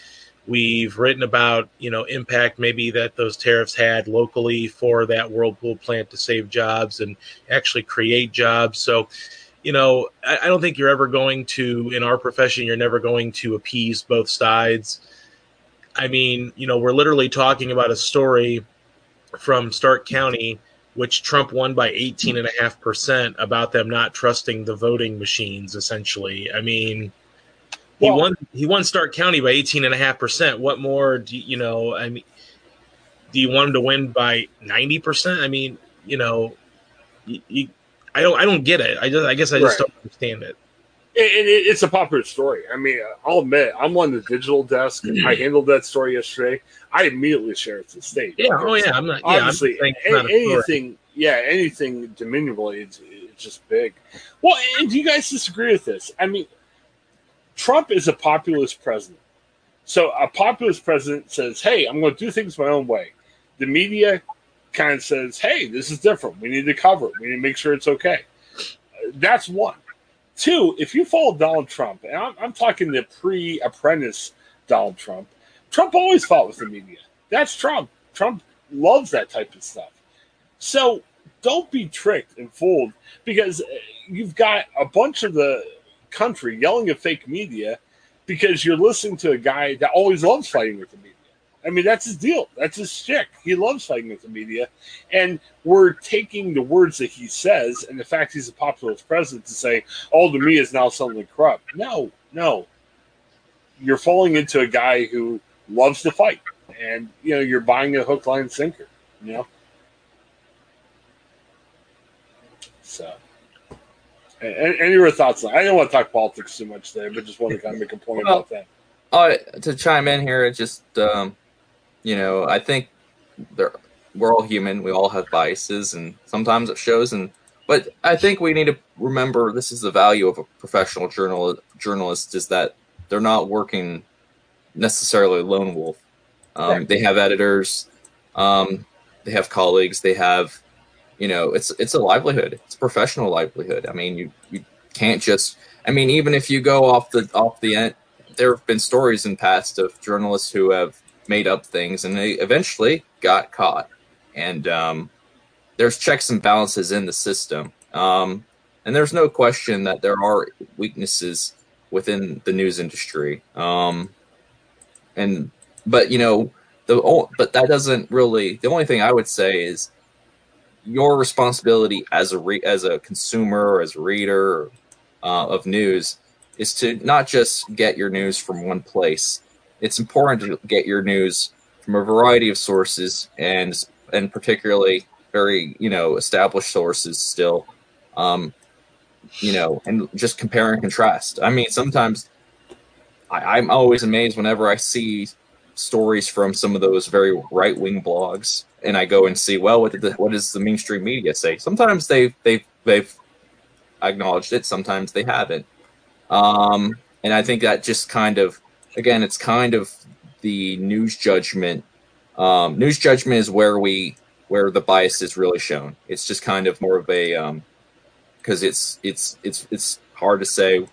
We've written about you know impact maybe that those tariffs had locally for that Whirlpool plant to save jobs and actually create jobs. So, you know, I, I don't think you're ever going to in our profession. You're never going to appease both sides. I mean, you know, we're literally talking about a story from Stark County, which Trump won by 18.5% about them not trusting the voting machines, essentially. I mean, he well, won he won Stark County by 18.5%. What more do you, you know, I mean, do you want him to win by 90%? I mean, you know, you, you, I don't I don't get it. I just I guess I just right. don't understand it and it's a popular story. I mean, uh, I'll admit, I'm on the digital desk. Hmm. I handled that story yesterday. I immediately share it to the state. Yeah, oh yeah, I'm not. Yeah, obviously, I'm anything. Yeah, anything Dominion related, it's just big. Well, and do you guys disagree with this? I mean, Trump is a populist president. So a populist president says, "Hey, I'm going to do things my own way." The media kind of says, "Hey, this is different. We need to cover it. We need to make sure it's okay." That's one. Two, if you follow Donald Trump, and I'm, I'm talking the pre apprentice Donald Trump, Trump always fought with the media. That's Trump. Trump loves that type of stuff. So don't be tricked and fooled because uh, you've got a bunch of the country yelling at fake media because you're listening to a guy that always loves fighting with the media. I mean, that's his deal. That's his shtick. He loves fighting with the media. And we're taking the words that he says and the fact he's a populist president to say, oh, the media is now suddenly corrupt. No, no. You're falling into a guy who loves to fight. And, you know, you're buying a hook, line, sinker, you know? So, any your thoughts? I don't want to talk politics too much today, but just want to kind of make a point well, about that. Uh, to chime in here, just um, you know, I think there we're all human. We all have biases, and sometimes it shows. And but I think we need to remember this is the value of a professional journal journalist is that they're not working necessarily lone wolf. Um, right. They have editors, um, they have colleagues, they have, you know, it's it's a livelihood. It's a professional livelihood. I mean, you you can't just. I mean, even if you go off the off the end, there have been stories in past of journalists who have made up things, and they eventually got caught. And um, there's checks and balances in the system, um, and there's no question that there are weaknesses within the news industry. Um, and but you know the but that doesn't really. The only thing I would say is your responsibility as a re, as a consumer or as a reader uh, of news is to not just get your news from one place. It's important to get your news from a variety of sources and and particularly very you know established sources still um, you know and just compare and contrast i mean sometimes I, i'm always amazed whenever i see stories from some of those very right-wing blogs and i go and see well what the, what does the mainstream media say sometimes they they've they've acknowledged it sometimes they haven't um, and i think that just kind of again it's kind of the news judgment um, news judgment is where we where the bias is really shown. It's just kind of more of a because um, it's it's it's it's hard to say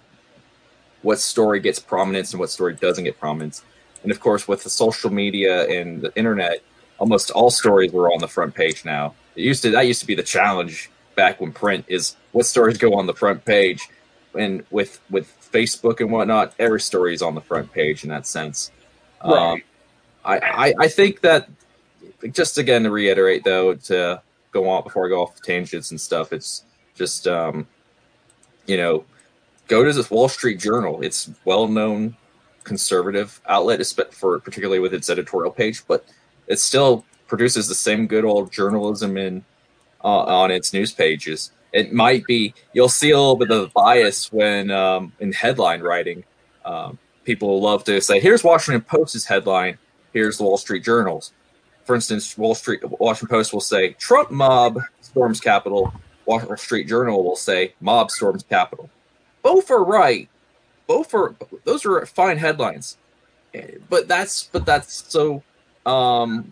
what story gets prominence and what story doesn't get prominence. And of course, with the social media and the internet, almost all stories are on the front page now. It used to that used to be the challenge back when print is what stories go on the front page, and with with Facebook and whatnot, every story is on the front page in that sense. Right. Um, I, I I think that just again to reiterate though to go on before I go off tangents and stuff. It's just um, you know go to this Wall Street Journal. It's well known conservative outlet, for particularly with its editorial page, but it still produces the same good old journalism in uh, on its news pages. It might be you'll see a little bit of bias when um, in headline writing. Um, people love to say, "Here's Washington Post's headline. Here's the Wall Street Journal's." for instance, Wall Street Washington Post will say Trump mob storms Capitol. Wall Street Journal will say mob storms Capitol. Both are right. Both are those are fine headlines. But that's but that's so um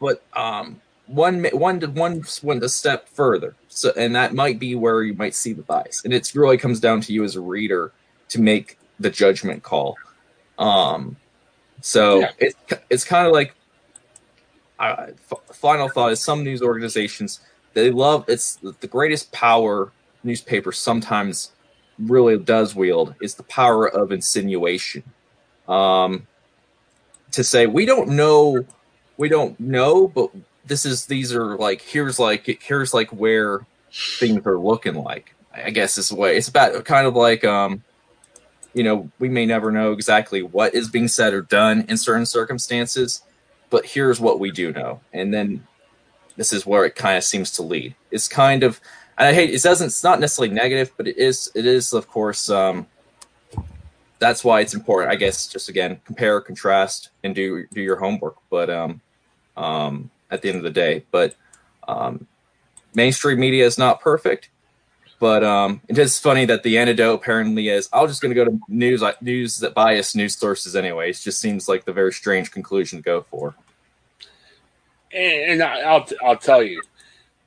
but um one one to one went a step further. So and that might be where you might see the bias. And it really comes down to you as a reader to make the judgment call. Um so yeah. it's it's kind of like uh, final thought is some news organizations they love it's the greatest power newspaper sometimes really does wield is the power of insinuation um, to say we don't know we don't know but this is these are like here's like here's like where things are looking like i guess this way it's about kind of like um you know we may never know exactly what is being said or done in certain circumstances but here's what we do know. And then this is where it kind of seems to lead. It's kind of, and I hate it doesn't. It's not necessarily negative, but it is. It is, of course. Um, that's why it's important, I guess. Just again, compare, contrast, and do do your homework. But um, um, at the end of the day, but um, mainstream media is not perfect. But um, it is funny that the antidote apparently is I'm just going to go to news news that bias news sources anyway. It just seems like the very strange conclusion to go for. And, and I'll I'll tell you,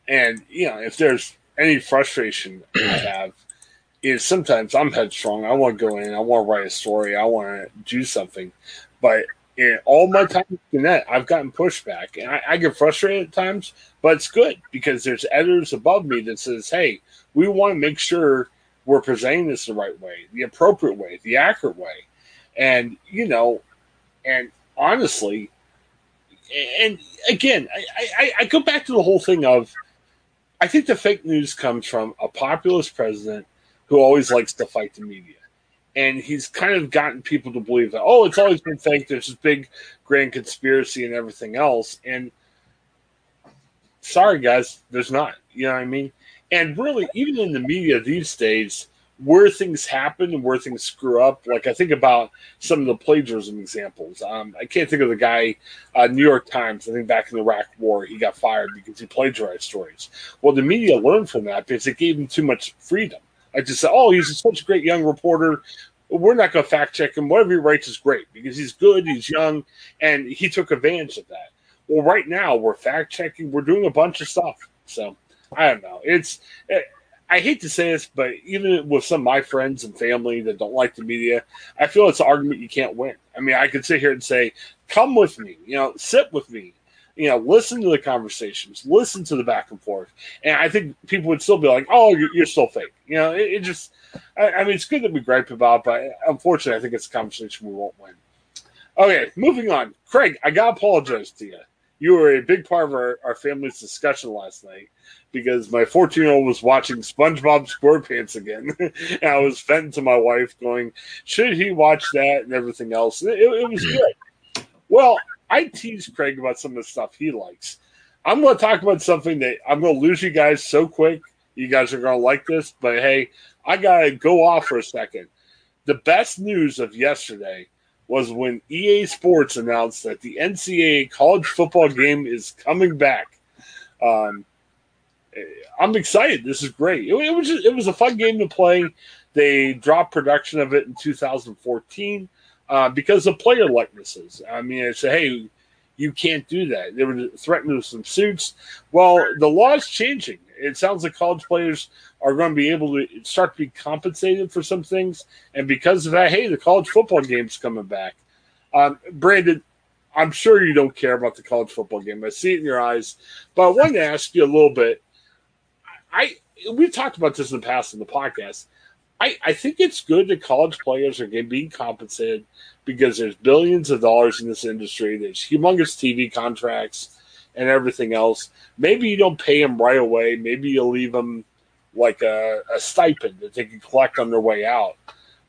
and you know if there's any frustration I have is sometimes I'm headstrong. I want to go in. I want to write a story. I want to do something, but in all my time in that, I've gotten pushback, and I, I, get frustrated at times. But it's good because there's editors above me that says, "Hey, we want to make sure we're presenting this the right way, the appropriate way, the accurate way. And, you know, and honestly, and again, I, I, I go back to the whole thing of I think the fake news comes from a populist president who always likes to fight the media. And he's kind of gotten people to believe that, oh, it's always been fake. There's this big grand conspiracy and everything else. And sorry, guys, there's not. You know what I mean? And really, even in the media these days, where things happen and where things screw up, like I think about some of the plagiarism examples. Um, I can't think of the guy, uh, New York Times, I think back in the Iraq War, he got fired because he plagiarized stories. Well, the media learned from that because it gave him too much freedom. I just said, oh, he's such a great young reporter. We're not going to fact check him. Whatever he writes is great because he's good, he's young, and he took advantage of that. Well, right now, we're fact checking, we're doing a bunch of stuff. So, I don't know. It's it, I hate to say this, but even with some of my friends and family that don't like the media, I feel it's an argument you can't win. I mean, I could sit here and say, "Come with me," you know, sit with me, you know, listen to the conversations, listen to the back and forth, and I think people would still be like, "Oh, you're, you're still fake," you know. It, it just, I, I, mean, it's good that we gripe about, but unfortunately, I think it's a conversation we won't win. Okay, moving on. Craig, I gotta apologize to you you were a big part of our, our family's discussion last night because my 14 year old was watching SpongeBob SquarePants again. (laughs) and I was venting to my wife, going, should he watch that and everything else? It, it was good. Well, I tease Craig about some of the stuff he likes. I'm going to talk about something that I'm going to lose you guys so quick. You guys are going to like this, but hey, I got to go off for a second. The best news of yesterday was when EA Sports announced that the NCAA college football game is coming back. Um, I'm excited. This is great. It, it was just, it was a fun game to play. They dropped production of it in 2014 uh, because of player likenesses. I mean, I said, hey, you can't do that. They were threatened with some suits. Well, the law is changing. It sounds like college players are going to be able to start to be compensated for some things, and because of that, hey, the college football game's coming back. Um, Brandon, I'm sure you don't care about the college football game. I see it in your eyes, but I wanted to ask you a little bit. I we've talked about this in the past in the podcast. I, I think it's good that college players are getting being compensated because there's billions of dollars in this industry. There's humongous TV contracts and everything else. Maybe you don't pay them right away. Maybe you leave them like a, a stipend that they can collect on their way out.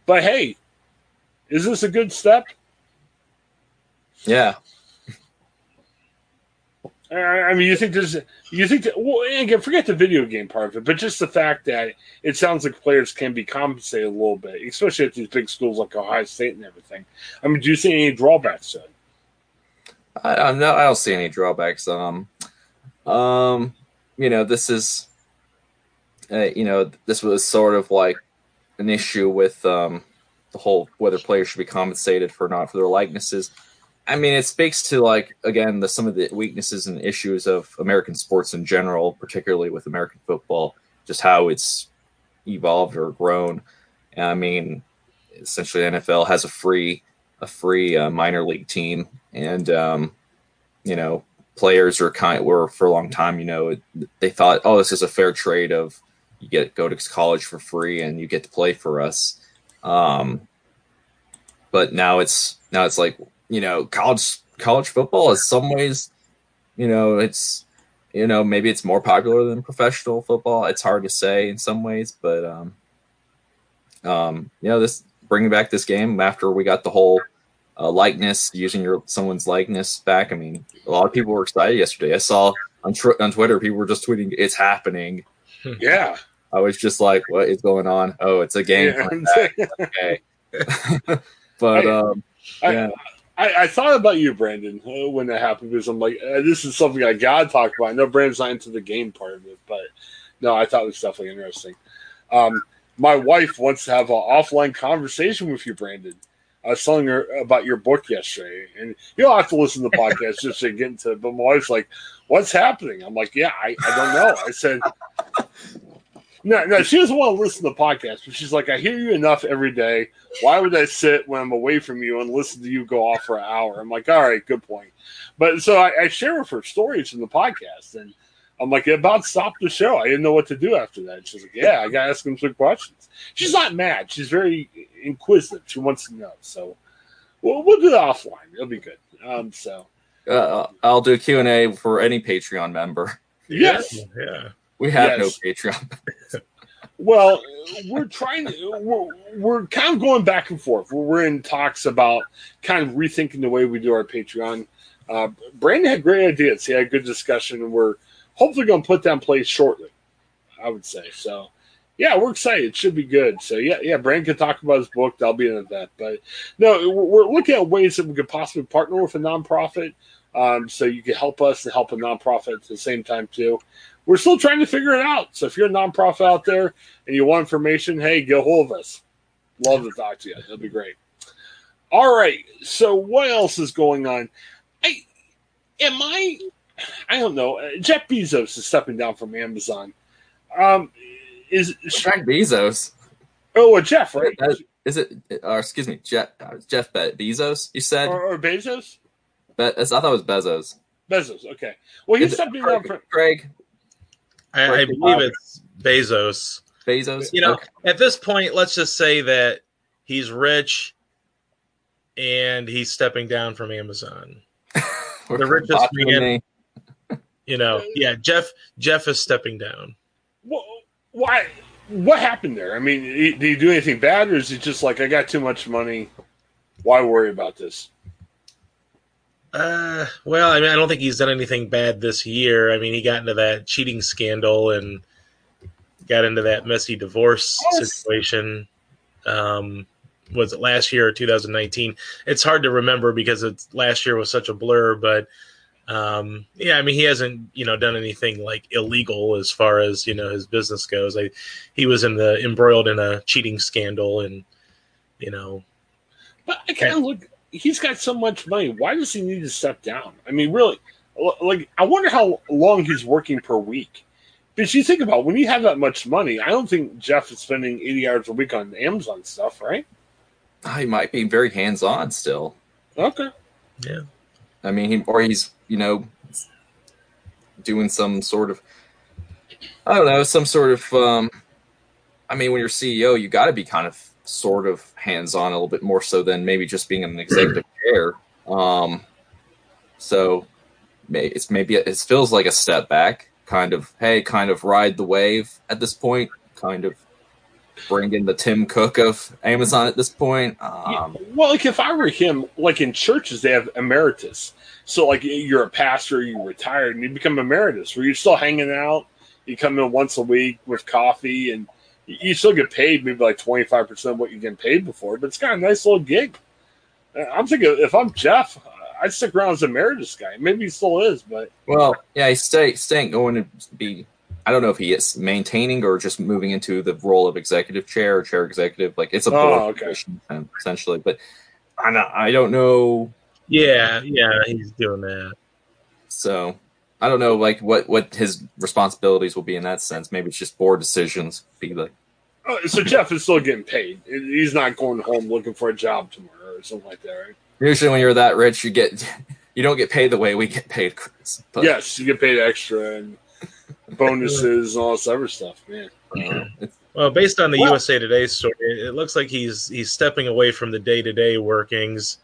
But hey, is this a good step? Yeah, I mean, you think there's, you think that, well, again, forget the video game part of it, but just the fact that it sounds like players can be compensated a little bit, especially at these big schools like Ohio State and everything. I mean, do you see any drawbacks to it? I, not, I don't see any drawbacks. Um, um, you know, this is, uh, you know, this was sort of like an issue with um, the whole whether players should be compensated for not for their likenesses. I mean, it speaks to like again the some of the weaknesses and issues of American sports in general, particularly with American football, just how it's evolved or grown. I mean, essentially, NFL has a free a free uh, minor league team, and um, you know, players are kind were for a long time. You know, they thought, oh, this is a fair trade of you get go to college for free and you get to play for us. Um, but now it's now it's like you know, college college football is some ways, you know, it's you know maybe it's more popular than professional football. It's hard to say in some ways, but um, um, you know, this bringing back this game after we got the whole uh, likeness using your someone's likeness back. I mean, a lot of people were excited yesterday. I saw on tr- on Twitter people were just tweeting, "It's happening." Yeah. I was just like, "What is going on?" Oh, it's a game. Yeah. (laughs) okay. (laughs) but um, yeah. I, I, thought about you, Brandon, uh, when that happened because I'm like, uh, this is something I gotta talk about. I know Brandon's not into the game part of it, but no, I thought it was definitely interesting. Um, my wife wants to have an offline conversation with you, Brandon. I was telling her about your book yesterday, and you don't have to listen to the podcast just to get into it. But my wife's like, "What's happening?" I'm like, "Yeah, I, I don't know." I said, no, no, she doesn't want to listen to the podcast, but she's like, I hear you enough every day. Why would I sit when I'm away from you and listen to you go off for an hour? I'm like, all right, good point. But so I, I share with her stories from the podcast, and I'm like, it about stopped the show. I didn't know what to do after that. She's like, yeah, I got to ask him some questions. She's not mad. She's very inquisitive. She wants to know. So we'll, we'll do it offline. It'll be good. Um, so uh, I'll do a Q&A for any Patreon member. Yes. Yeah. We have yes. no Patreon. (laughs) well, we're trying to, we're, we're kind of going back and forth. We're in talks about kind of rethinking the way we do our Patreon. Uh, Brandon had great ideas. He had a good discussion, and we're hopefully going to put that in place shortly, I would say. So, yeah, we're excited. It should be good. So, yeah, yeah, Brandon can talk about his book. That'll be an event. But no, we're looking at ways that we could possibly partner with a nonprofit um, so you can help us and help a nonprofit at the same time, too we're still trying to figure it out. So if you're a nonprofit out there and you want information, hey, get hold of us. Love to talk to you. That'd be great. All right. So what else is going on? I am I. I don't know. Uh, Jeff Bezos is stepping down from Amazon. Um, is Jeff Bezos? Oh, well, Jeff, right? Is it? Or excuse me, Jeff uh, Jeff Bezos? You said or, or Bezos? Be- I thought it was Bezos. Bezos. Okay. Well, he's stepping down from Craig. I, I believe it's Bezos. Bezos. You know, okay. at this point, let's just say that he's rich and he's stepping down from Amazon. (laughs) the richest man. You know, yeah, Jeff. Jeff is stepping down. Well, why? What happened there? I mean, did he do anything bad, or is it just like I got too much money? Why worry about this? Uh, well, I mean, I don't think he's done anything bad this year. I mean, he got into that cheating scandal and got into that messy divorce yes. situation. Um, was it last year or 2019? It's hard to remember because it's last year was such a blur, but um, yeah, I mean, he hasn't you know done anything like illegal as far as you know his business goes. I, he was in the embroiled in a cheating scandal, and you know. But I kind of look. He's got so much money. Why does he need to step down? I mean, really, like I wonder how long he's working per week. Because you think about it, when you have that much money, I don't think Jeff is spending eighty hours a week on Amazon stuff, right? He might be very hands on still. Okay. Yeah. I mean, he, or he's you know doing some sort of I don't know some sort of um, I mean, when you're CEO, you got to be kind of sort of hands on a little bit more so than maybe just being an executive (clears throat) chair. Um, so it's maybe it feels like a step back, kind of hey, kind of ride the wave at this point, kind of bring in the Tim Cook of Amazon at this point. Um, yeah. Well, like if I were him, like in churches, they have emeritus. So like you're a pastor, you retired, and you become emeritus, where you're still hanging out. You come in once a week with coffee, and you still get paid maybe like twenty five percent of what you get paid before. But it's kind of a nice little gig. Uh, I'm thinking if I'm Jeff, I'd stick around as a emeritus guy. Maybe he still is, but well, yeah, he's stay staying going to be I don't know if he is maintaining or just moving into the role of executive chair or chair executive. Like it's a board oh, okay. position essentially, but I don't, I don't know. Yeah, yeah, he's doing that. So I don't know, like what what his responsibilities will be in that sense. Maybe it's just board decisions. Be like, oh, so Jeff is still getting paid. He's not going home looking for a job tomorrow or something like that, right? Usually, when you're that rich, you get (laughs) you don't get paid the way we get paid, Chris. But. Yes, you get paid extra, and bonuses and all this other stuff, man. Uh, well, based on the well, USA Today story, it looks like he's he's stepping away from the day to day workings,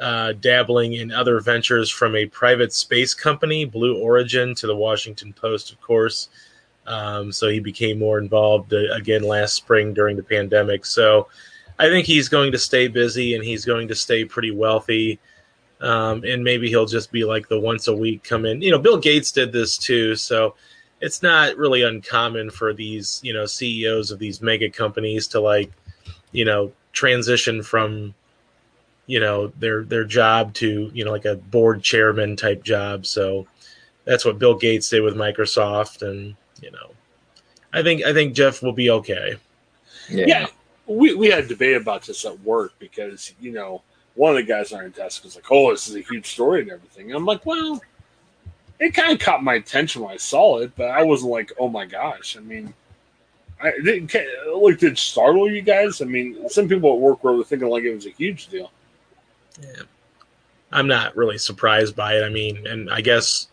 uh, dabbling in other ventures from a private space company, Blue Origin, to the Washington Post, of course. Um, so he became more involved uh, again last spring during the pandemic. So I think he's going to stay busy and he's going to stay pretty wealthy. Um, and maybe he'll just be like the once a week come in. You know, Bill Gates did this too. So it's not really uncommon for these you know CEOs of these mega companies to like you know transition from you know their their job to you know like a board chairman type job so that's what Bill Gates did with Microsoft and you know I think I think Jeff will be okay yeah, yeah we, we had a debate about this at work because you know one of the guys on our desk was like oh this is a huge story and everything and I'm like well it kind of caught my attention when I saw it, but I wasn't like, oh my gosh. I mean, I didn't like did it startle you guys? I mean, some people at work were thinking like it was a huge deal. Yeah, I'm not really surprised by it. I mean, and I guess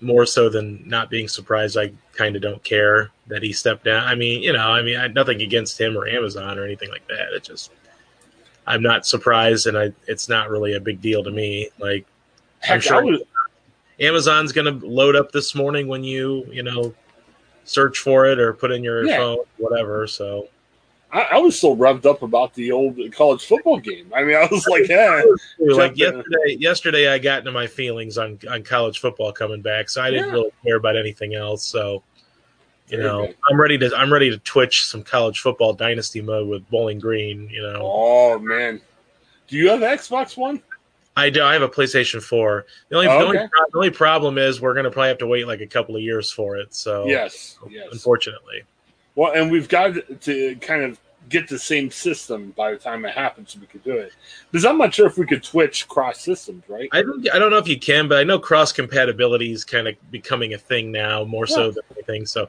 more so than not being surprised, I kind of don't care that he stepped down. I mean, you know, I mean, I, nothing against him or Amazon or anything like that. It just, I'm not surprised, and I, it's not really a big deal to me. Like, Heck, I'm sure. Amazon's going to load up this morning when you you know search for it or put in your yeah. phone, whatever. So. I, I, was so revved up about the old college football game. I mean, I was like, yeah. (laughs) like yesterday, yesterday I got into my feelings on, on college football coming back, so I didn't yeah. really care about anything else. So, you Very know, good. I'm ready to I'm ready to twitch some college football dynasty mode with Bowling Green. You know. Oh man, do you have Xbox One? I do. I have a PlayStation Four. The only, oh, the, only the only problem is we're going to probably have to wait like a couple of years for it. So yes, yes. Unfortunately. Well, and we've got to kind of get the same system by the time it happens, we could do it. Because I'm not sure if we could switch cross systems, right? I don't. I don't know if you can, but I know cross compatibility is kind of becoming a thing now, more yeah. so than anything. So,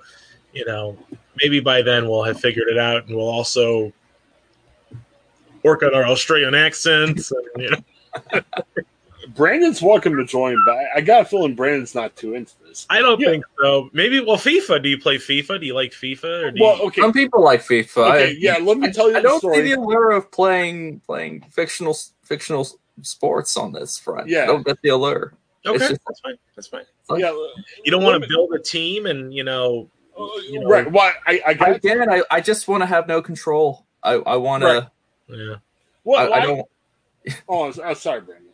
you know, maybe by then we'll have figured it out, and we'll also work on our Australian accents. And, you know. (laughs) Brandon's welcome to join, but I got a feeling Brandon's not too into this. I don't yeah. think so. Maybe well, FIFA. Do you play FIFA? Do you like FIFA? well, okay. Some people like FIFA. Okay, I, yeah. Let me tell you. I, don't story. see the allure of playing playing fictional fictional sports on this front. Yeah. I don't get the allure. Okay, just- that's fine. That's fine. Like- yeah, You uh, don't want to build a team and you know, uh, you know right. Well, I, I got. Again, I, I just want to have no control. I, I want Right. to. Yeah. Well, I, I don't. Oh, oh, sorry, Brandon.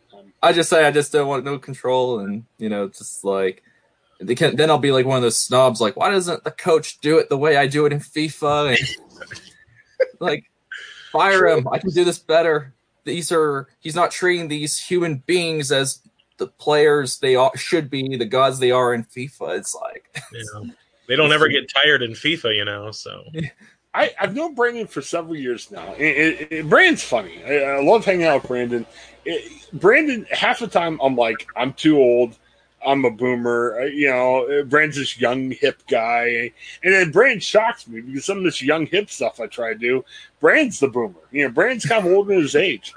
I just say I just don't want no control, and you know, just like they can. Then I'll be like one of those snobs. Like, why doesn't the coach do it the way I do it in FIFA? And (laughs) like, fire him. I can do this better. These are. He's not treating these human beings as the players they are, should be, the gods they are in FIFA. It's like, (laughs) Yeah. They don't ever get tired in FIFA, you know. So (laughs) I, I've known Brandon for several years now. It, it, it- Brandon's funny. I, I love hanging out with Brandon. It- Brandon, half the time, I'm like, I'm too old. I'm a boomer. You know, Brandon's this young, hip guy. And then Brandon shocks me because some of this young, hip stuff I try to do, Brandon's the boomer. You know, Brandon's kind of older than his age.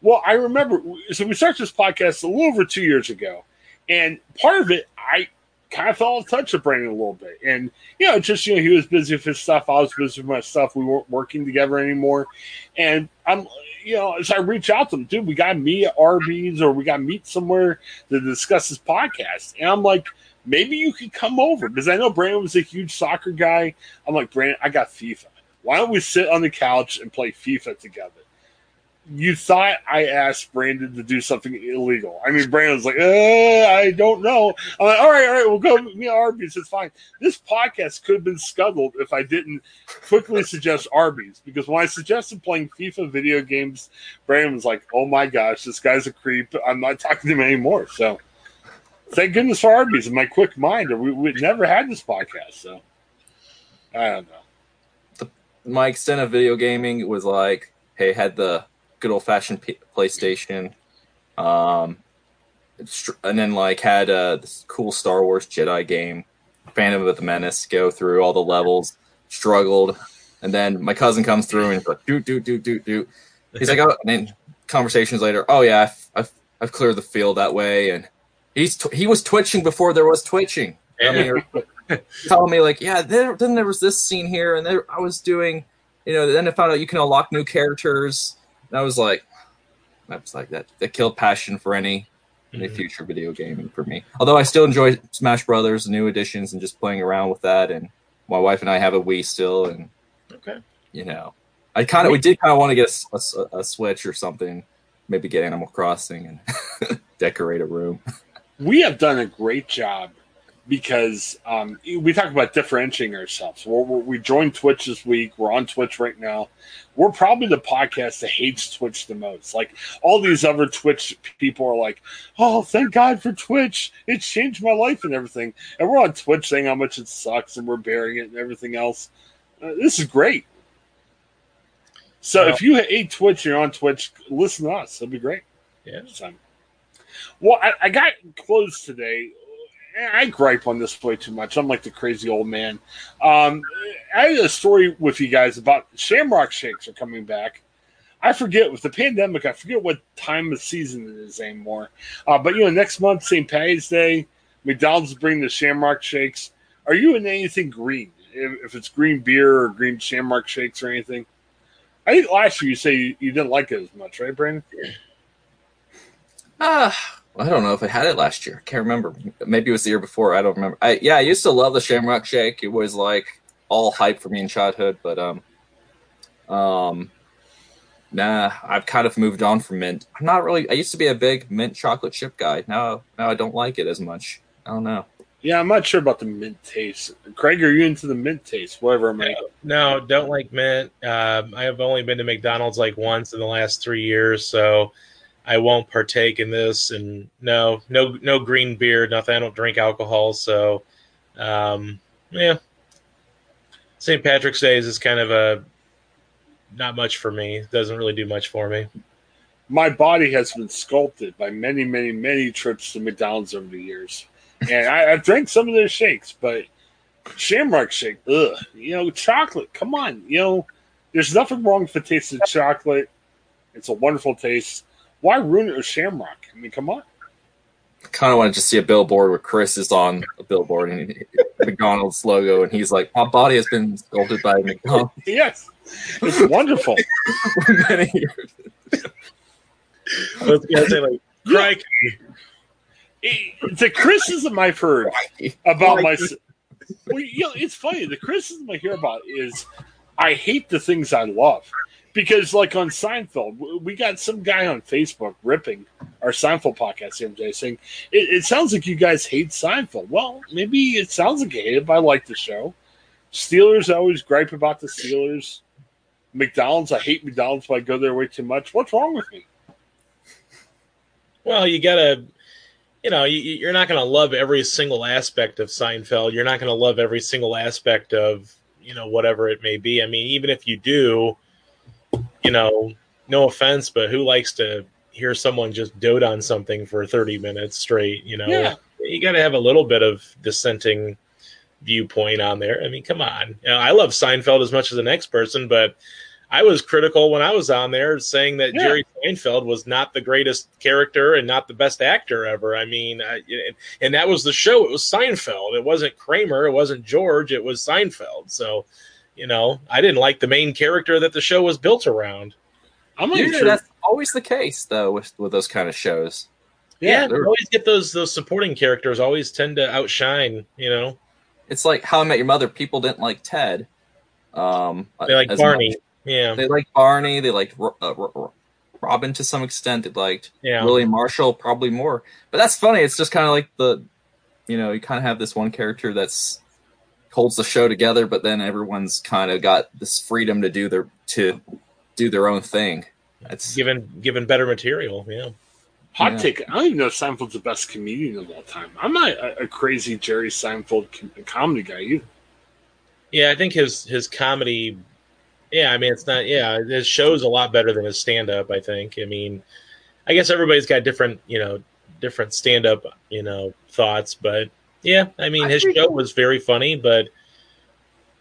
Well, I remember, so we started this podcast a little over two years ago. And part of it, I kind of fell out touch with Brandon a little bit. And you know, just you know, he was busy with his stuff. I was busy with my stuff. We weren't working together anymore. And I'm, you know, as I reach out to him, dude, we got meet at Arby's or we got meet somewhere to discuss this podcast. And I'm like, maybe you could come over because I know Brandon was a huge soccer guy. I'm like, Brandon, I got FIFA. Why don't we sit on the couch and play FIFA together? You thought I asked Brandon to do something illegal. I mean, Brandon's like, uh, I don't know. I'm like, all right, all right, we'll go meet at Arby's. It's fine this podcast could have been scuttled if I didn't quickly (laughs) suggest Arby's because when I suggested playing FIFA video games, Brandon was like, "Oh my gosh, this guy's a creep. I'm not talking to him anymore." So, thank goodness for Arby's in my quick mind, or we would never had this podcast. So, I don't know. my extent of video gaming was like, hey, had the good old fashioned P- PlayStation, um, and then like had uh, this cool Star Wars Jedi game, Phantom of the Menace, go through all the levels, struggled, and then my cousin comes through and he's like, do do do do do. He's like, oh, and then conversations later, oh yeah, I've, I've, I've cleared the field that way, and he's tw- he was twitching before there was twitching. I mean, telling me like, yeah, there, then there was this scene here, and there I was doing, you know. Then I found out you can unlock new characters, and I was like, I was like that. That killed passion for any any Mhm. future video gaming for me. Although I still enjoy Smash Brothers, new editions, and just playing around with that. And my wife and I have a Wii still, and Okay. you know, I kind of we did kind of want to get a, a- a Switch or something, maybe get Animal Crossing and (laughs) decorate a room. (laughs) we have done a great job because um, we talk about differentiating ourselves. We're, we're, we joined Twitch this week. We're on Twitch right now. We're probably the podcast that hates Twitch the most. Like all these other Twitch people are like, "Oh, thank God for Twitch! It's changed my life and everything." And we're on Twitch saying how much it sucks and we're bearing it and everything else. Uh, this is great. So if you hate Twitch, you're on Twitch. Listen to us. It'll be great. Yeah. Well, I, I got clothes today. I gripe on this way too much. I'm like the crazy old man. Um, I had a story with you guys about Shamrock Shakes are coming back. I forget with the pandemic. I forget what time of season it is anymore. Uh, but you know, next month, St. Patty's Day, McDonald's is bringing the Shamrock Shakes. Are you in anything green? If, if it's green beer or green Shamrock Shakes or anything? I think last year you say you, you didn't like it as much, right, Brandon? Ah, I don't know if I had it last year. I can't remember. Maybe it was the year before. I don't remember. I yeah, I used to love the Shamrock Shake. It was like all hype for me in childhood, but um, um, nah, I've kind of moved on from mint. I'm not really. I used to be a big mint chocolate chip guy. Now, now I don't like it as much. I don't know. Yeah, I'm not sure about the mint taste. Craig, are you into the mint taste? Whatever, I'm man. No, don't like mint. Um, I have only been to McDonald's like once in the last three years, so I won't partake in this. And no, no, no green beer, nothing. I don't drink alcohol, so um, yeah. St. Patrick's Day is kind of a not much for me. Doesn't really do much for me. My body has been sculpted by many, many, many trips to McDonald's over the years. And I, I've drank some of their shakes, but Shamrock Shake, ugh. You know, chocolate, come on. You know, there's nothing wrong with the taste of chocolate. It's a wonderful taste. Why ruin it with Shamrock? I mean, come on. I kind of want to just see a billboard where Chris is on a billboard and he- (laughs) McDonald's logo, and he's like, "My body has been sculpted by McDonald's (laughs) Yes, it's wonderful. for (laughs) many years." Let's go say like, crikey. It- the criticism I've heard about my well, you know, it's funny. The criticism I hear about is I hate the things I love because, like on Seinfeld, we got some guy on Facebook ripping our Seinfeld podcast day, saying it, it sounds like you guys hate Seinfeld. Well, maybe it sounds like you hate it, but I like the show. Steelers, I always gripe about the Steelers. McDonald's, I hate McDonald's, but I go there way too much. What's wrong with me? Well, you gotta, you know, you, you're not to love every single aspect of Seinfeld. You're not to love every single aspect of, you know, whatever it may be. I mean, even if you do, you know, no offense, but who likes to hear someone just dote on something for 30 minutes straight? You know, Yeah. you got to have a little bit of dissenting viewpoint on there. I mean, come on. You know, I love Seinfeld as much as the next person, but I was critical when I was on there saying that Yeah. Jerry Seinfeld was not the greatest character and not the best actor ever. I mean, I, and, and that was the show. It was Seinfeld. It wasn't Kramer. It wasn't George. It was Seinfeld. So, you know, I didn't like the main character that the show was built around. I'm not Usually sure. that's always the case though with with those kind of shows. Yeah, they're- always get those those supporting characters always tend to outshine. You know, It's like How I Met Your Mother. People didn't like Ted. Um, they like Barney. much. Yeah, They liked Barney. They liked uh, Ro- Ro- Robin to some extent. They liked yeah. William Marshall probably more. But that's funny. It's just kind of like the, you know, you kind of have this one character that's holds the show together, but then everyone's kind of got this freedom to do their to do their own thing. It's given given better material. Yeah. Hot Yeah. take. I don't even know if Seinfeld's the best comedian of all time. I'm not a, a crazy Jerry Seinfeld com- comedy guy either. Yeah, I think his his comedy. Yeah, I mean it's not. Yeah, his show's a lot better than his stand up. I think. I mean, I guess everybody's got different, you know, different stand up, you know, thoughts. But yeah, I mean I his show was very funny, but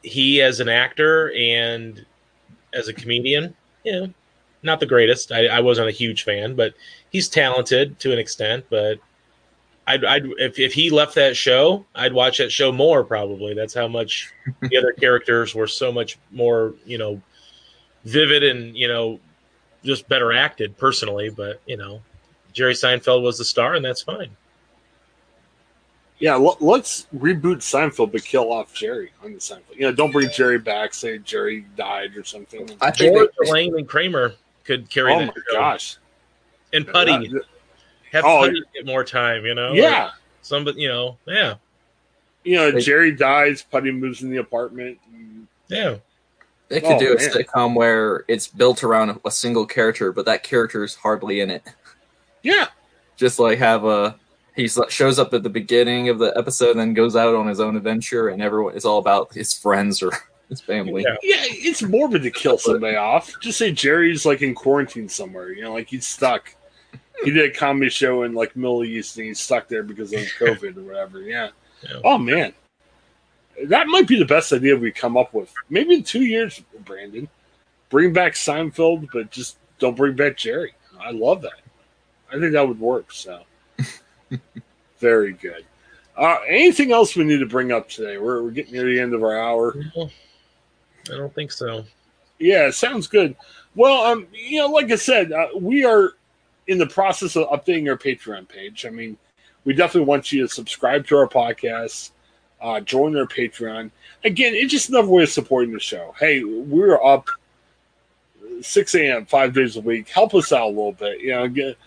he as an actor and as a comedian, you know, not the greatest. I, I wasn't a huge fan, but he's talented to an extent. But I'd, I'd if if he left that show, I'd watch that show more. Probably that's how much the other (laughs) characters were so much more, you know, vivid and you know, just better acted personally. But you know, Jerry Seinfeld was the star, and that's fine. Yeah, l- let's reboot Seinfeld, but kill off Jerry on the Seinfeld. You know, don't bring Jerry back. Say Jerry died or something. I think George, they- Elaine, and Kramer could carry oh that my show. gosh! and Puddy That- have Oh, Puddy get more time. You know, yeah, somebody, you know, yeah, you know, They- Jerry dies. Puddy moves in the apartment. and- yeah. they could Oh, do a man. sitcom where it's built around a single character, but that character is hardly in it. Yeah, Just like have a he shows up at the beginning of the episode, and then goes out on his own adventure, and everyone it's all about his friends or (laughs) his family. Yeah. yeah. It's morbid to kill somebody off. Just say Jerry's like in quarantine somewhere. You know, like he's stuck. He did a comedy show in like Middle East, and he's stuck there because of (laughs) COVID or whatever. Yeah. Yeah. Oh man, that might be the best idea we come up with. Maybe in two years, Brandon, bring back Seinfeld, but just don't bring back Jerry. I love that. I think that would work. So, (laughs) very good. Uh, anything else we need to bring up today? We're, we're getting near the end of our hour. No, I don't think so. Yeah, sounds good. Well, um, you know, like I said, uh, we are in the process of updating our Patreon page. I mean, we definitely want you to subscribe to our podcast, uh, join our Patreon. Again, it's just another way of supporting the show. Hey, we're up 6 a.m. five days a week. Help us out a little bit. You know, get,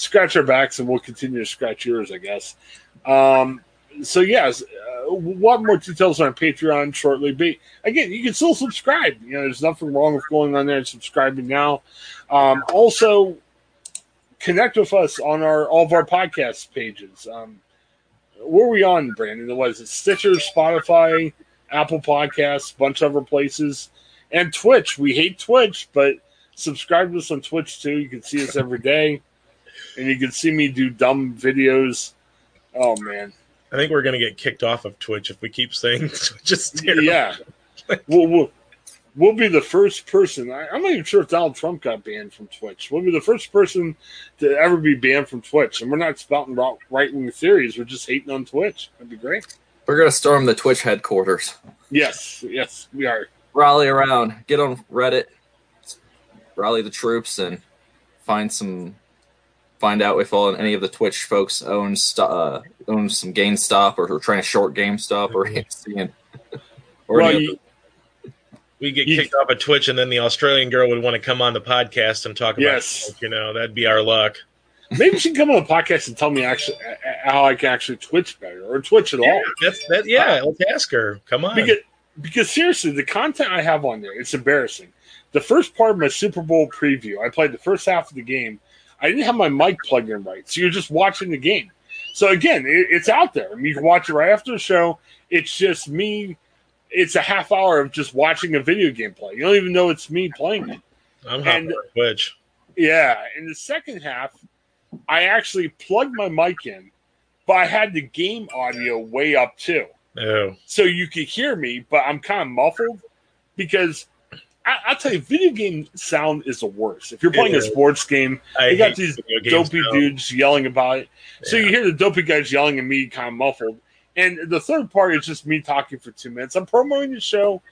scratch our backs, and we'll continue to scratch yours, I guess. Um, so yes, uh, we'll more details on Patreon shortly. But again, you can still subscribe. You know, there's nothing wrong with going on there and subscribing now. Um, also, connect with us on our all of our podcast pages. Um, where are we on, Brandon? Was it Stitcher, Spotify, Apple Podcasts, bunch of other places, and Twitch? We hate Twitch, but subscribe to us on Twitch too. You can see us every day, and you can see me do dumb videos. Oh man, I think we're gonna get kicked off of Twitch if we keep saying (laughs) Twitch is terrible. yeah. We'll, we'll, we'll be the first person. I, I'm not even sure if Donald Trump got banned from Twitch. We'll be the first person to ever be banned from Twitch. And we're not spouting right wing theories. We're just hating on Twitch. That'd be great. We're gonna storm the Twitch headquarters. Yes, yes, we are. Rally around, get on Reddit, rally the troops, and find some find out if all any of the Twitch folks own st- uh, own some GameStop or, are trying to short GameStop or seeing. (laughs) Or well, you, we get kicked off of Twitch, and then the Australian girl would want to come on the podcast and talk about. Yes, it. you know that'd be our luck. Maybe she can come on the podcast and tell me actually how I can actually Twitch better or Twitch at yeah, all. That's that. Yeah, uh, let's ask her. Come on. Because, because seriously, the content I have on there, it's embarrassing. The first part of my Super Bowl preview, I played the first half of the game. I didn't have my mic plugged in right, so you're just watching the game. So again, it, it's out there. I mean, you can watch it right after the show. It's just me it's a half hour of just watching a video game play. You don't even know it's me playing it. I'm and, Twitch. Yeah, in the second half, I actually plugged my mic in, but I had the game audio way up too. Oh. So you could hear me, but I'm kind of muffled because I, will tell you, video game sound is the worst. If you're playing a sports game, I you got these dopey dudes yelling about it. So yeah. you hear the dopey guys yelling at me, kind of muffled. And the third part is just me talking for two minutes. I'm promoting the show,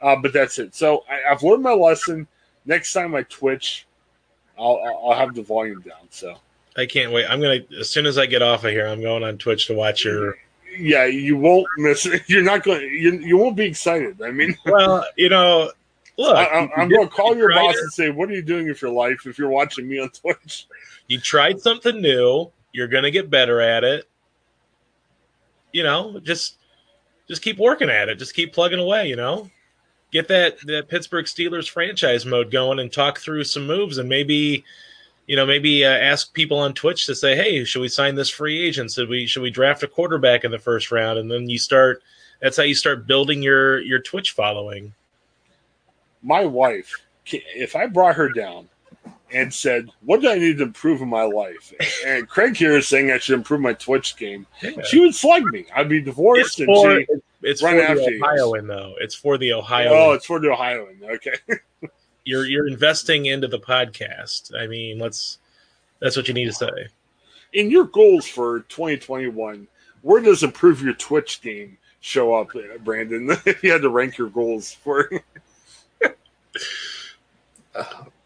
uh, but that's it. So I, have learned my lesson. Next time I Twitch, I'll, I'll have the volume down. So I can't wait. I'm gonna as soon as I get off of here, I'm going on Twitch to watch your. Yeah, you won't miss it. (laughs) You're not going. You, you won't be excited. I mean, (laughs) well, you know, look, I, am going to call your boss it. and say, "What are you doing with your life if you're watching me on (laughs) Twitch?" You tried something new. You're going to get better at it you know, just just keep working at it. Just keep plugging away. You know, get that that Pittsburgh Steelers franchise mode going and talk through some moves and maybe. You know, maybe uh, ask people on Twitch to say, "Hey, should we sign this free agent? Should we should we draft a quarterback in the first round?" And then you start. That's how you start building your your Twitch following. My wife, if I brought her down and said, "What do I need to improve in my life?" And Craig here is saying I should improve my Twitch game. Yeah. She would slug me. I'd be divorced. It's for, it's, it's for the Ohioan, though. It's for the Ohio. Oh, it's for the Ohioan. Okay. (laughs) you're you're investing into the podcast. I mean, let's. That's what you need to say. In your goals for 2021, where does improve your Twitch game show up, Brandon? if (laughs) you had to rank your goals for.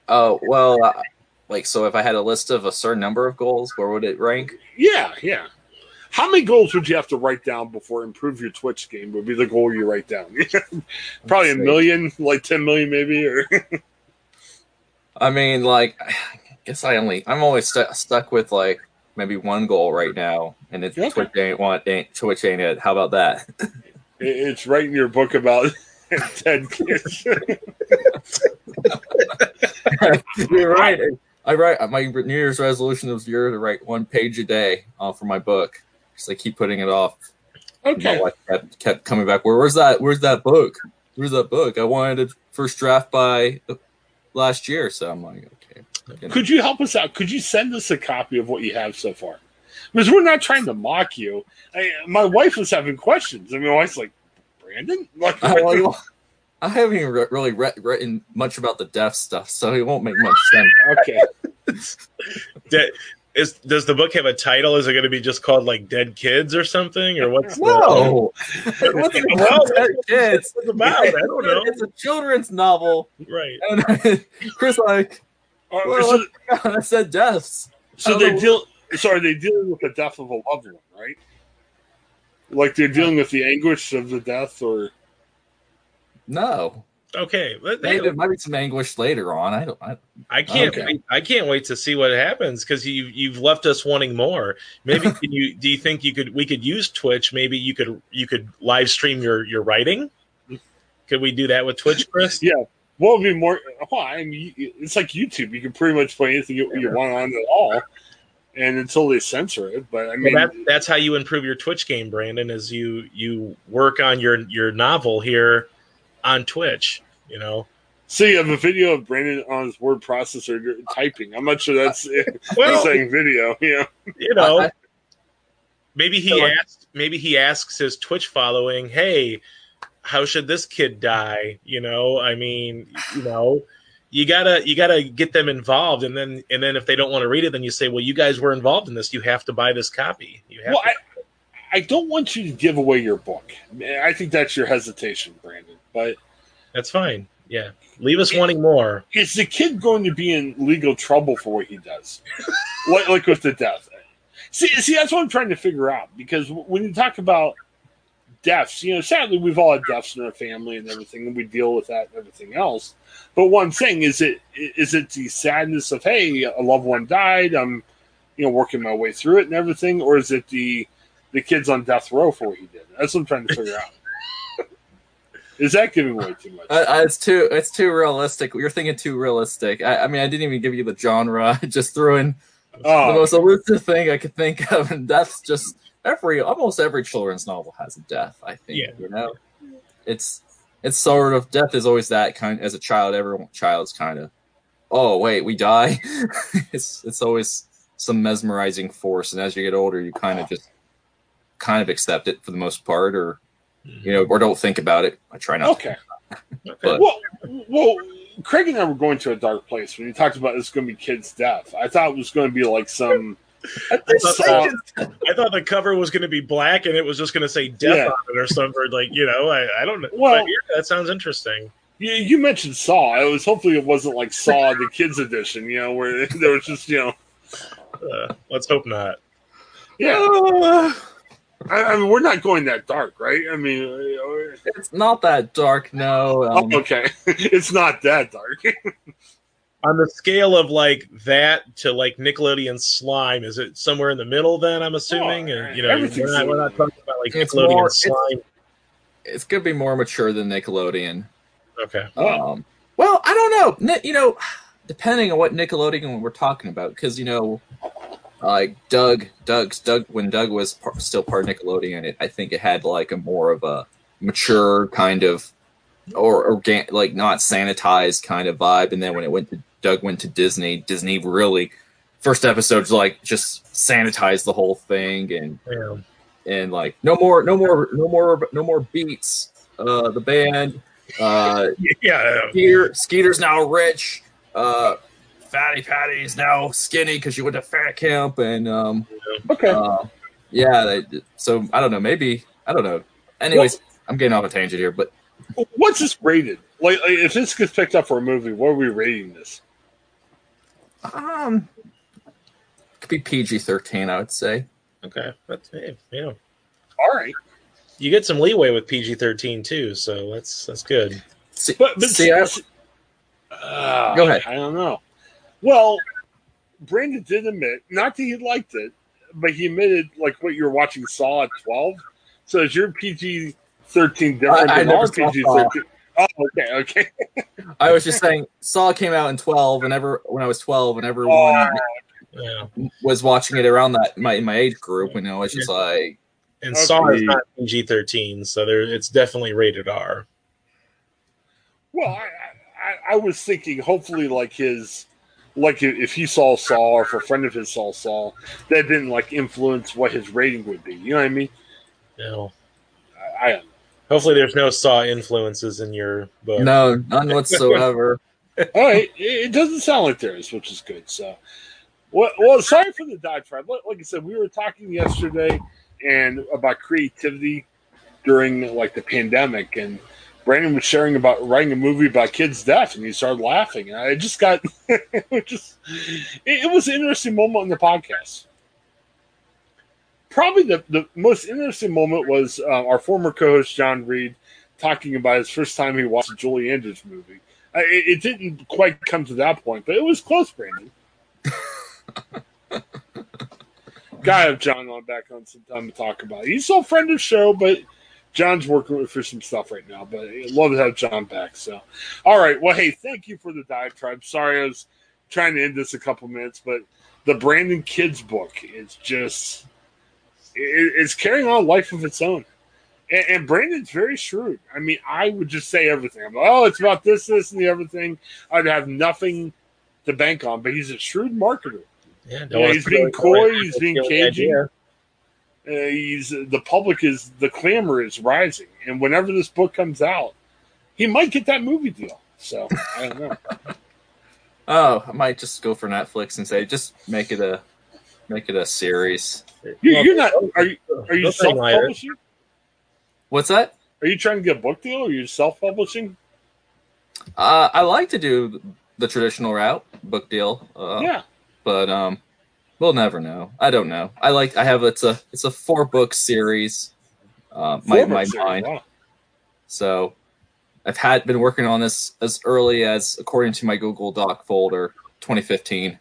Oh well, uh, like so. If I had a list of a certain number of goals, where would it rank? Yeah, yeah. How many goals would you have to write down before improve your Twitch game? Would be the goal you write down? (laughs) Probably a million, like ten million, maybe. Or (laughs) I mean, like, I guess I only I'm always st- stuck with like maybe one goal right now, and it's okay. Twitch ain't want ain't Twitch ain't it. How about that? (laughs) it's writing your book about dead kids. (laughs) You're right. I write my New Year's resolution this year to write one page a day uh, for my book. Because I keep putting it off. Okay. My wife kept, kept coming back. Where, where's that? Where's that book? Where's that book? I wanted it first draft by last year. So I'm like, okay. You know. Could you help us out? Could you send us a copy of what you have so far? Because we're not trying to mock you. I, my wife was having questions. I mean, my wife's like, Brandon? Like, uh, (laughs) I haven't even re- really re- written much about the deaf stuff, so it won't make much sense. Okay. (laughs) is does the book have a title? Is it going to be just called like Dead Kids or something, or what's no? The... (laughs) what's well, Dead Kids? What's about? I don't know. It's a children's novel, right? And Chris like, uh, well, so, I said deaths. So they deal. So are they dealing with the death of a loved one, right? Like they're dealing with the anguish of the death, or no. Okay, maybe there might be some anguish later on. I don't. I, I can't. Okay. Wait, I can't wait to see what happens because you you've left us wanting more. Maybe (laughs) can you do you think you could we could use Twitch? Maybe you could you could live stream your your writing. Could we do that with Twitch, Chris? yeah. What would be more? Well, I mean, it's like YouTube. You can pretty much play anything you, you want on it all, and until they censor it. But I mean, well, that, that's how you improve your Twitch game, Brandon. Is you you work on your your novel here on Twitch, you know. So you have a video of Brandon on his word processor typing. I'm not sure that's (laughs) well, saying video. (laughs) Yeah, you know, maybe he so asked. Maybe he asks his Twitch following, "Hey, how should this kid die?" You know, I mean, you know, you gotta you gotta get them involved, and then and then if they don't want to read it, then you say, "Well, you guys were involved in this. You have to buy this copy." You have. Well, to- I, I don't want you to give away your book. I think that's your hesitation, Brandon. But that's fine. Yeah, leave us wanting more. Is the kid going to be in legal trouble for what he does, like, like with the death? See, see, that's what I'm trying to figure out because when you talk about deaths, you know, sadly we've all had deaths in our family and everything, and we deal with that and everything else. But one thing is it is it the sadness of hey, a loved one died, I'm you know working my way through it and everything, or is it the the kids on death row for what he did? That's what I'm trying to figure out. Is that giving away too much? Uh, it's too it's too realistic. You're thinking too realistic. I, I mean, I didn't even give you the genre. I (laughs) just threw in Oh, the most elusive thing I could think of, and that's just every almost every children's novel has a death. I think Yeah. you know, it's it's sort of death is always that kind. As a child, every child's kind of, oh wait, we die. (laughs) it's it's always some mesmerizing force, and as you get older, you kind of just kind of accept it for the most part, or you know, or don't think about it. I try not. to. okay. (laughs) But- Well, well, Craig and I were going to a dark place when you talked about it's going to be kids' death. I thought it was going to be like some. I thought, Saw- I thought the cover was going to be black and it was just going to say death Yeah. on it or something. Like you know, I, I don't know. Well- But, yeah, that sounds interesting. You, you mentioned Saw. It was hopefully it wasn't like Saw the kids edition, you know, where (laughs) there was just you know, Uh, let's hope not. yeah. Uh, I, I mean, we're not going that dark, right? I mean, uh, it's not that dark. No. Um, oh, okay, (laughs) it's not that dark. (laughs) On the scale of like that to like Nickelodeon slime, is it somewhere in the middle? Then I'm assuming, Oh, and you know, we're not, we're not talking about like It's Nickelodeon more- slime. it's gonna be more mature than Nickelodeon. Okay. Um, well, I don't know. You know, depending on what Nickelodeon we're talking about, because you know, like Doug, Doug's Doug when Doug was par- still part of Nickelodeon, it, I think it had like a more of a mature kind of or organ like not sanitized kind of vibe. And then when it went to Doug went to Disney, Disney really first episodes like just sanitized the whole thing and yeah. and like no more no more no more no more Beets uh the band uh (laughs) yeah, Skeeter Skeeter's now rich uh Fatty Patty's now skinny because she went to fat camp and um okay, uh, yeah they, so I don't know maybe I don't know anyways I'm getting off a tangent here but what's this rated? Like, like, if this gets picked up for a movie, what are we rating this? Um could be PG thirteen I would say Okay, that's hey, yeah. All right, You get some leeway with PG thirteen too, so that's that's good. see, but, but see I, Uh, Go ahead. I don't know. Well, Brandon did admit, not that he liked it, but he admitted like what you're watching Saw at 12. So is your PG 13 different I- I than never our saw PG Saw. 13? Oh, okay, okay. I was just saying Saw came out in twelve whenever when I was twelve and everyone Oh, Yeah, was watching it around that my my age group and I was just like and Okay. Saw is not PG thirteen, so there it's definitely rated R. well, I, I, I was thinking hopefully like his, like if if he saw Saw or if a friend of his saw Saw, that didn't like influence what his rating would be. You know what I mean? You know, I, I don't know. Hopefully there's no Saw influences in your book. no none whatsoever (laughs) All right, it, it doesn't sound like there is, which is good. So, well, well sorry for the diatribe. Like, like I said, we were talking yesterday and about creativity during like the pandemic, and Brandon was sharing about writing a movie about kids' death, and he started laughing. And I just got, (laughs) it was just, it, it was an interesting moment on the podcast. Probably the, the most interesting moment was uh, our former co-host John Reed talking about his first time he watched a Julie Andrews movie. I- It, it didn't quite come to that point, but it was close, Brandon. (laughs) Gotta have John on back on sometime to talk about it. He's still a friend of the show, but John's working for some stuff right now. But I'd love to have John back. So, all right. Well, hey, thank you for the diatribe. Sorry, I was trying to end this a couple minutes, but the Brandon Kids book is just it, it's carrying on life of its own. And, and Brandon's very shrewd. I mean, I would just say everything. I'm like, oh, it's about this, this, and the other thing. I'd have nothing to bank on, but he's a shrewd marketer. Yeah, Yeah, wanna he's being coy, he's being cagey. Uh, he's the public is the clamor is rising, and whenever this book comes out, he might get that movie deal. So I don't know. (laughs) oh I might just go for Netflix and say just make it a make it a series You, you're not. Are you? Are you self publishing? what's that Are you trying to get a book deal? Or are you self publishing? Uh, I like to do the traditional route, book deal. Uh, yeah, but um, we'll never know. I don't know. I like. I have it's a it's a four book series. Uh, my Four my books there, mind. wow. So I've had been working on this as early as according to my Google Doc folder, 2015,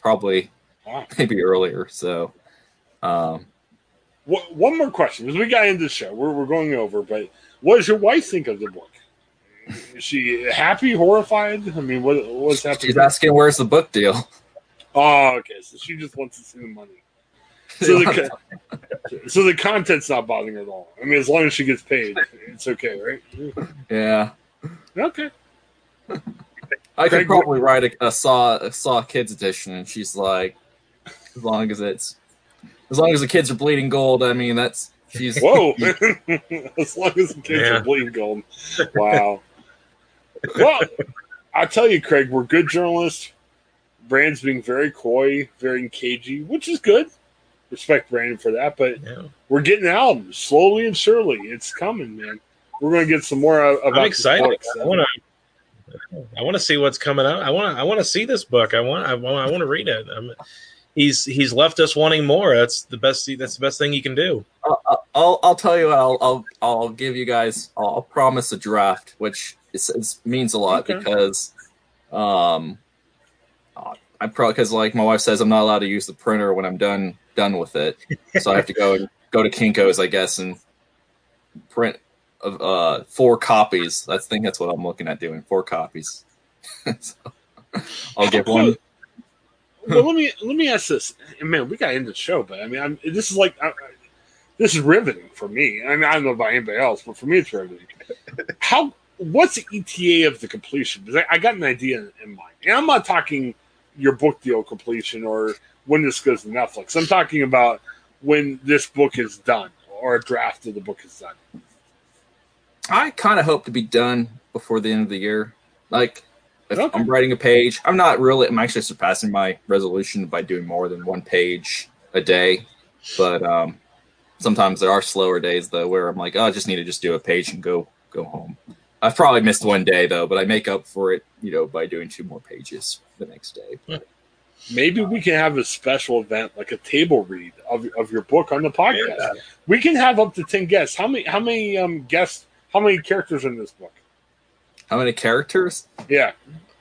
probably Wow. (laughs) maybe earlier. So um, Wha- One more question, because we got into the show. We're, we're going over, but what does your wife think of the book? Is she happy, horrified? I mean, what what's happening? she's asking where's the book deal. Oh, okay. So she just wants to see the money. (laughs) So the, so the content's not bothering her at all. I mean, as long as she gets paid, it's okay, right? yeah, Okay. I could Craig- probably write a, a Saw a Saw Kids edition, and she's like, as long as it's as long as the kids are bleeding gold. I mean, that's she's Whoa. (laughs) (laughs) as long as the kids Yeah. are bleeding gold. Wow. Well, I tell you, Craig, we're good journalists. Brand's being very coy, very cagey, which is good. Respect Brandon for that, but Yeah. we're getting albums slowly and surely. It's coming, man. We're going to get some more about I'm this excited. book, I want to. I want to see what's coming out. I want. to. I want to see this book. I want. I want. I want to read it. I'm, he's he's left us wanting more. That's the best. That's the best thing you can do. I'll, I'll I'll tell you what, I'll I'll I'll give you guys I'll, I'll promise a draft, which is, is, means a lot Okay. because um I probably because like my wife says I'm not allowed to use the printer when I'm done done with it, so I have to go and go to Kinkos I guess and print of uh four copies. I think that's what I'm looking at doing four copies. (laughs) so, I'll give one. Well, let me let me ask this, and man, we got to end the show, but I mean, I'm, this is like I, I- this is riveting for me. I mean, I don't know about anybody else, but for me, it's riveting. (laughs) How? What's the ETA of the completion? Because I, I got an idea in, in mind, and I'm not talking your book deal completion or when this goes to Netflix. I'm talking about when this book is done or a draft of the book is done. I kind of hope to be done before the end of the year. Like, Okay. I'm writing a page, I'm not really. I'm actually surpassing my resolution by doing more than one page a day. But um, sometimes there are slower days though where I'm like, oh, I just need to just do a page and go go home. I've probably missed one day though, but I make up for it, you know, by doing two more pages the next day. Maybe we can have a special event, like a table read of, of your book on the podcast. Yeah. We can have up to ten guests. How many? How many um, guests? How many characters in this book? How many characters? Yeah,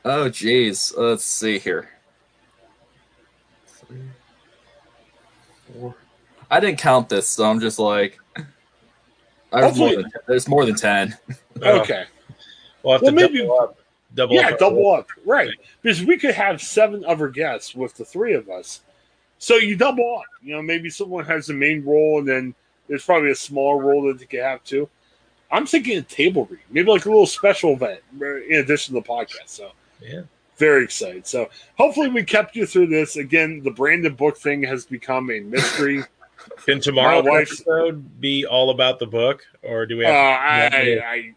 Oh, geez. Let's see here. Three, four. I didn't count this, so I'm just like, there's more, Hopefully- than, there's more than ten. (laughs) Okay. We'll have Well, to maybe- double up. Double yeah, up. double up. Right. Because we could have seven other guests with the three of us. So you double up. You know, maybe someone has the main role and then there's probably a small role that they could have too. I'm thinking a table read, maybe like a little special event in addition to the podcast. So Yeah. very excited. So hopefully we kept you through this. Again, the Brandon book thing has become a mystery. (laughs) Can tomorrow's My wife's- episode be all about the book, or do we uh, have? I, I,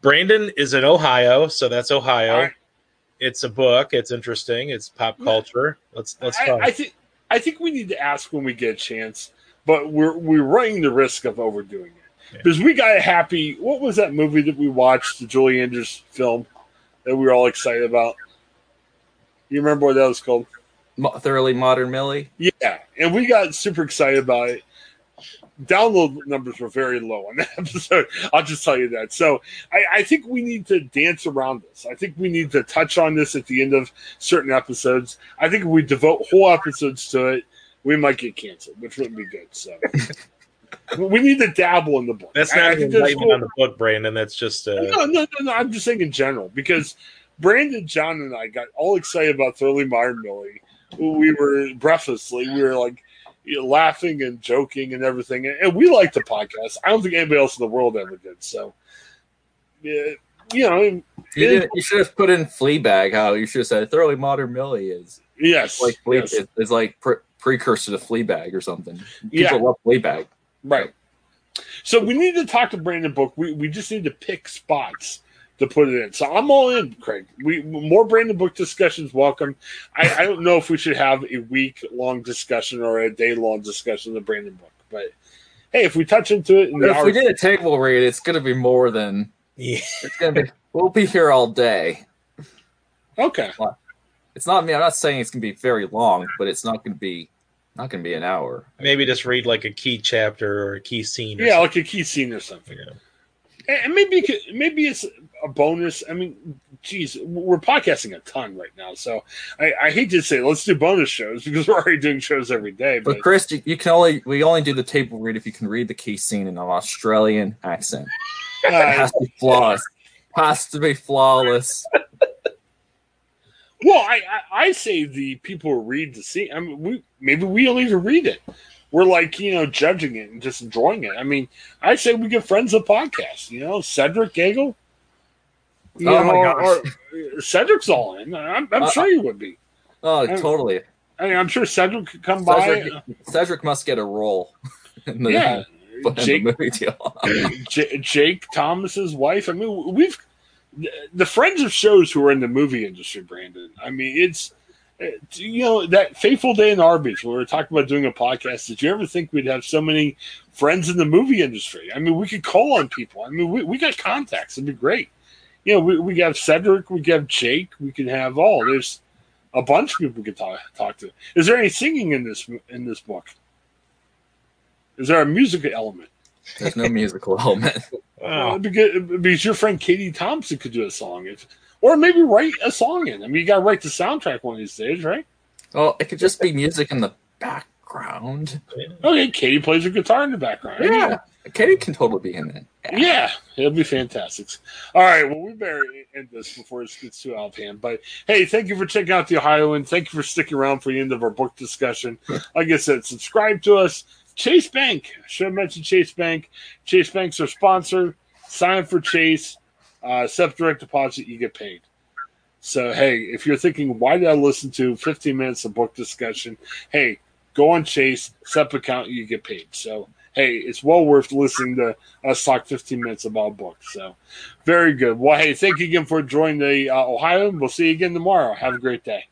Brandon is in Ohio, so that's Ohio. I, it's a book. It's interesting. It's pop culture. Let's let's I, talk. I think I think we need to ask when we get a chance, but we're we're running the risk of overdoing it Yeah. Because we got happy. What was that movie that we watched, the Julie Andrews film that we were all excited about? You remember what that was called? Mo- Thoroughly modern Millie. Yeah, and we got super excited about it. Download numbers were very low on that (laughs) episode. I'll just tell you that. So I, I think we need to dance around this. I think we need to touch on this at the end of certain episodes. I think if we devote whole episodes to it, we might get canceled, which wouldn't be good. So (laughs) we need to dabble in the book. that's not I an think that's cool. on the book, Brandon. That's just uh, No, no, no, no. I'm just saying in general because Brandon, John, and I got all excited about Thoroughly Modern Millie. We were breathlessly, we were like you know, laughing and joking and everything, and we like the podcast. I don't think anybody else in the world ever did. So, yeah, you know, You, did, you should have put in Fleabag. How you should have said Thoroughly modern Millie is yes, like Flea, yes, is, is like pre- precursor to Fleabag or something. People Yeah. love Fleabag. Right. So we need to talk to Brandon Book. We we just need to pick spots to put it in. So I'm all in, Craig. We more Brandon Book discussions welcome. I, I don't know if we should have a week long discussion or a day long discussion of the Brandon Book, but hey, if we touch into it in the If hour, we did a table read, it's going to be more than Yeah. It's gonna be. We'll be here all day. Okay. It's not me. I'm not saying it's gonna be very long, but it's not gonna be not gonna be an hour. Maybe just read like a key chapter or a key scene. Or Yeah, something. like a key scene or something. Yeah. And and maybe maybe it's a bonus. I mean, geez, we're podcasting a ton right now, so I, I hate to say let's do bonus shows (laughs) because we're already doing shows every day. But, But Chris, you, you can only we only do the table read if you can read the key scene in an Australian accent. It uh, has to be flawless. Has to be flawless. Well, I, I I say the people who read the scene. I mean, we maybe we don't even read it. We're like you know judging it and just enjoying it. I mean, I say we get friends of podcasts. You know, Cedric Gagel. You Oh my gosh. or- Cedric's all in. I'm, I'm Uh, sure you would be. Oh, I'm- totally. I mean, I'm sure Cedric could come by. Cedric, Cedric must get a role. (laughs) In the, yeah, (laughs) Jake movie deal. (laughs) J- Jake Thomas's wife. I mean, we've the friends of shows who are in the movie industry, Brandon. I mean, it's it's, you know that fateful day in Arby's where we were talking about doing a podcast. Did you ever think we'd have so many friends in the movie industry? I mean, we could call on people. I mean, we, we got contacts. It'd be great. You know, we we have Cedric, we have Jake, we can have all. There's a bunch of people we could talk talk to. Is there any singing in this in this book? Is there a music element? There's no musical (laughs) element. Wow. Uh, because, because your friend Katie Thompson could do a song, if, or maybe write a song in. I mean, you got to write the soundtrack one of these days, right? Well, it could just be music in the background. Okay, Katie plays her guitar in the background. I mean, Yeah, Katie can totally be in it. yeah, it'll be fantastic. All right, well, we better end this before it gets too out of hand. But hey, thank you for checking out the Ohioan. Thank you for sticking around for the end of our book discussion. (laughs) Like I said, subscribe to us. Chase Bank. I should have mentioned Chase Bank. Chase Bank's our sponsor. Sign up for Chase. Uh, direct deposit, you get paid. So hey, if you're thinking, why did I listen to 15 minutes of book discussion? Hey, go on Chase, set up account, you get paid. So hey, it's well worth listening to us talk 15 minutes about books. So very good. Well, hey, thank you again for joining the uh, Ohio. We'll see you again tomorrow. Have a great day.